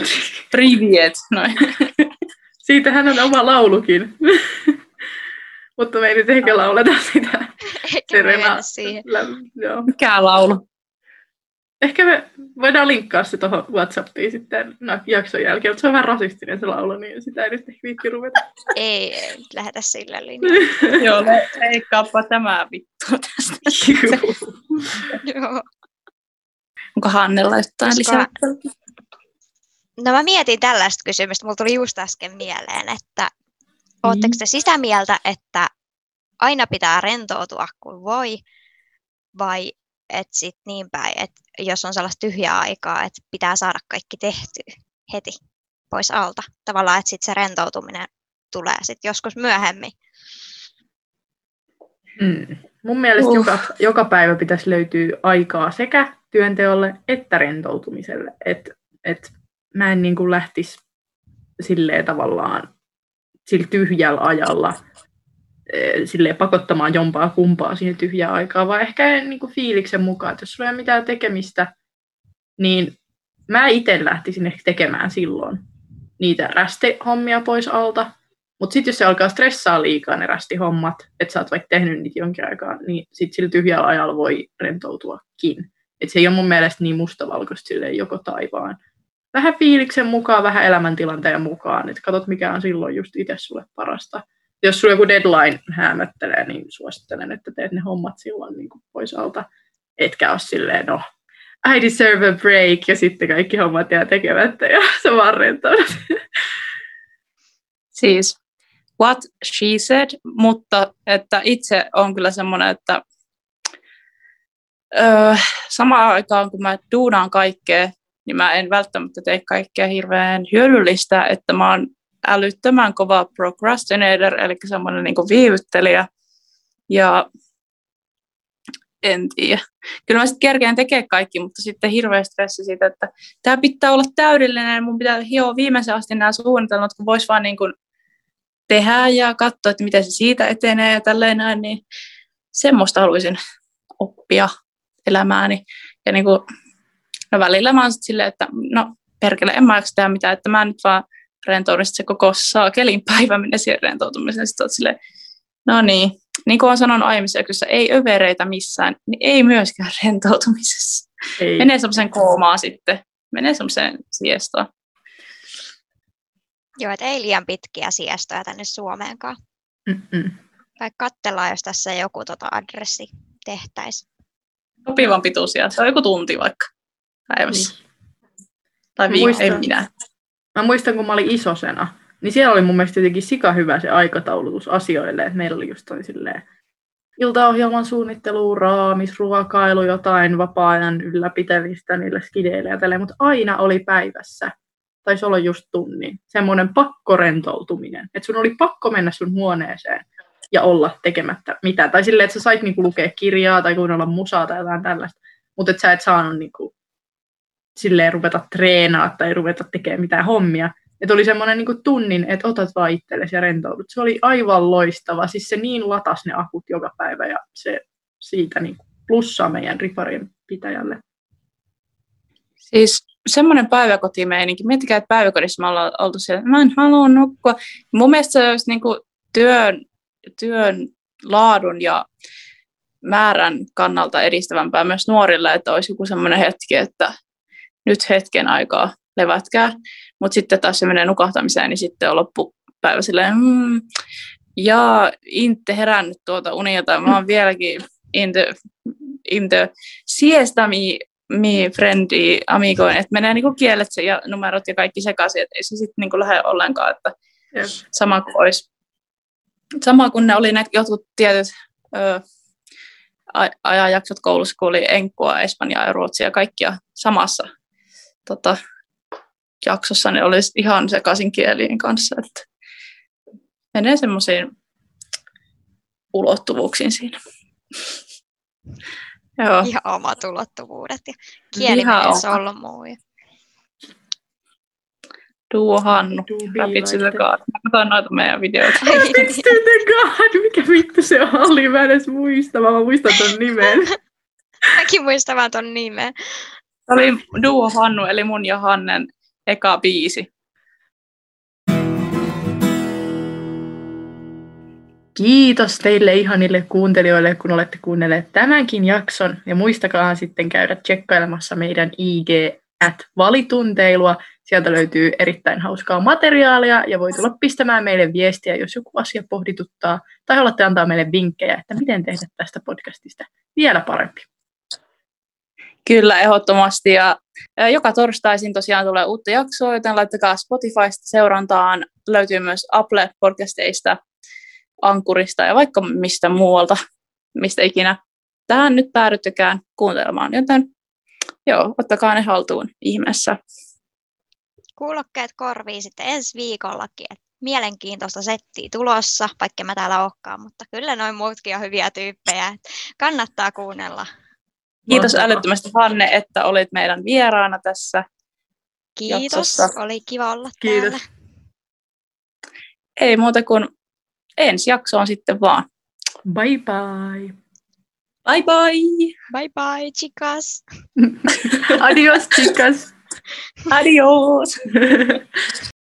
Priviet, noin. Siitähän on oma laulukin. Mutta me ei nyt ehkä lauleta sitä. Eikä Serena. siihen. Joo. Mikä laulu? Ehkä me voidaan linkkaa se tuohon Whatsappiin sitten no, jakson jälkeen, mutta se on vähän rasistinen se laulu, niin sitä ei nyt ehkä viitti ruveta. Ei, ei lähetä sillä linjalla. Joo, leikkaappa tämä vittu tästä. Joo. Onko Hannella jotain lisää? No mä mietin tällaista kysymystä, mulla tuli just äsken mieleen, että mm. ootteko te sitä mieltä, että aina pitää rentoutua kuin voi, vai että sit niin päin, että jos on sellaista tyhjää aikaa, että pitää saada kaikki tehtyä heti pois alta. Tavallaan, että sitten se rentoutuminen tulee sitten joskus myöhemmin. Mm. Mun mielestä uh. joka, joka päivä pitäisi löytyä aikaa sekä työnteolle että rentoutumiselle. Et, et mä en niin kuin lähtisi silleen tavallaan sillä tyhjällä ajalla silleen pakottamaan jompaa kumpaa siihen tyhjää aikaa, vaan ehkä niin kuin fiiliksen mukaan, että jos sulla ei ole mitään tekemistä, niin mä itse lähtisin ehkä tekemään silloin niitä rästihommia pois alta, mutta sitten jos se alkaa stressaa liikaa ne rästihommat, että sä oot vaikka tehnyt niitä jonkin aikaa, niin sitten sillä tyhjällä ajalla voi rentoutuakin. Et se ei ole mun mielestä niin mustavalkoista silleen joko taivaan. Vähän fiiliksen mukaan, vähän elämäntilanteen mukaan, että katsot mikä on silloin just itse sulle parasta. Jos sulla joku deadline hämöttelee, niin suosittelen, että teet ne hommat silloin niin kuin pois alta. Etkä ole silleen, no, I deserve a break, ja sitten kaikki hommat jää tekemättä, ja se vaan. Siis, what she said, mutta että itse on kyllä semmoinen, että öö, samaan aikaan kun mä duunaan kaikkea, niin mä en välttämättä tee kaikkea hirveän hyödyllistä, että mä oon älyttömän kova procrastinator, eli semmoinen niin viivyttelijä. Ja en tiedä. Kyllä mä sitten kerkeen tekee kaikki, mutta sitten hirveä stressi siitä, että tämä pitää olla täydellinen, mun pitää hioa viimeisen asti nämä suunnitelmat, kun vois vaan niin kuin tehdä ja katsoa, että miten se siitä etenee ja tälleen näin, niin semmoista haluaisin oppia elämääni. Ja niin kuin, no välillä mä oon silleen, että no perkele, en mä tehdä mitään, että mä nyt vaan rentoudun se koko saakelin päivä minne siihen rentoutumiseen. Sitten oot silleen, no niin, niin kuin olen sanonut aiemmissa jaksoissa, ei övereitä missään, niin ei myöskään rentoutumisessa. Ei. Menee semmoisen koomaan sitten, menee semmoiseen siestaan. Joo, että ei liian pitkiä siestoja tänne Suomeenkaan. Mm-mm. Vaikka katsellaan, jos tässä joku tota adressi tehtäisiin. Sopivan pituisia, se on joku tunti vaikka päivässä. Niin. Tai viikko, ei minä. Mä muistan, kun mä olin isosena, niin siellä oli mun mielestä jotenkin sika hyvä se aikataulutus asioille, että meillä oli just toi silleen iltaohjelman suunnittelu, raamis, ruokailu, jotain vapaa-ajan ylläpitävistä niille skideille ja tälleen, mutta aina oli päivässä. Taisi olla just tunnin. Semmoinen pakkorentoutuminen. Että sun oli pakko mennä sun huoneeseen ja olla tekemättä mitään. Tai silleen, että sä sait niinku lukea kirjaa tai kuunnella musaa tai jotain tällaista. Mutta että sä et saanut niinku, silleen ruveta treenaa tai ruveta tekemään mitään hommia. Että oli semmoinen niin tunnin, että otat vaan itsellesi ja rentoudut. Se oli aivan loistava. Siis se niin latas ne akut joka päivä ja se siitä niin plussaa meidän riparien pitäjälle. Siis semmoinen päiväkotimeininki. Miettikää, että päiväkodissa me ollaan oltu siellä, mä en halua nukkua. Mun mielestä se olisi niin työn, työn laadun ja määrän kannalta edistävämpää myös nuorille, että olisi joku semmoinen hetki, että nyt hetken aikaa levätkää. Mutta sitten taas se menee nukahtamiseen, niin sitten on loppupäivä silleen, mm, ja inte herännyt tuota unilta. Mä oon vieläkin into, into siesta mi, mi friendi amigoin, että menee niinku kielet ja numerot ja kaikki sekaisin, että ei se sitten niinku lähde ollenkaan, että yep. sama kuin olisi. Sama kuin ne oli ne jotkut tietyt ö, ajanjaksot koulussa, kun oli enkkua, espanjaa ja ruotsia ja kaikkia samassa tota, jaksossa ne olisi ihan sekaisin kielien kanssa, että menee semmoisiin ulottuvuuksiin siinä. Joo. Ihan omat ulottuvuudet ja kieli on ollut muu. Duo Hannu, Rapid to the God. Mä katsoin noita meidän videoita. Rapid to the God, mikä vittu se oli? Mä en edes muista, mä muistan ton nimen. Mäkin muistan vaan ton nimen. Se oli Duo Hannu, eli mun ja Hannen eka biisi. Kiitos teille ihanille kuuntelijoille, kun olette kuunnelleet tämänkin jakson. Ja muistakaa sitten käydä tsekkailemassa meidän IG at valitunteilua. Sieltä löytyy erittäin hauskaa materiaalia ja voi tulla pistämään meille viestiä, jos joku asia pohdituttaa. Tai haluatte antaa meille vinkkejä, että miten tehdä tästä podcastista vielä parempi. Kyllä, ehdottomasti. Ja joka torstaisin tosiaan tulee uutta jaksoa, joten laittakaa Spotifysta seurantaan. Löytyy myös Apple-podcasteista, Ankurista ja vaikka mistä muualta, mistä ikinä tähän nyt päädyttykään kuuntelemaan. Joten joo, ottakaa ne haltuun ihmeessä. Kuulokkeet korviin sitten ensi viikollakin. Et mielenkiintoista settiä tulossa, vaikka mä täällä olekaan, mutta kyllä noin muutkin on hyviä tyyppejä. Kannattaa kuunnella. Kiitos Mahtavaa. älyttömästi Hanne, että olit meidän vieraana tässä Kiitos, jatsossa. oli kiva olla Kiitos. täällä. Ei muuta kuin ensi jaksoon sitten vaan. Bye bye. Bye bye. Bye bye, chicas. Adios, chicas. Adios.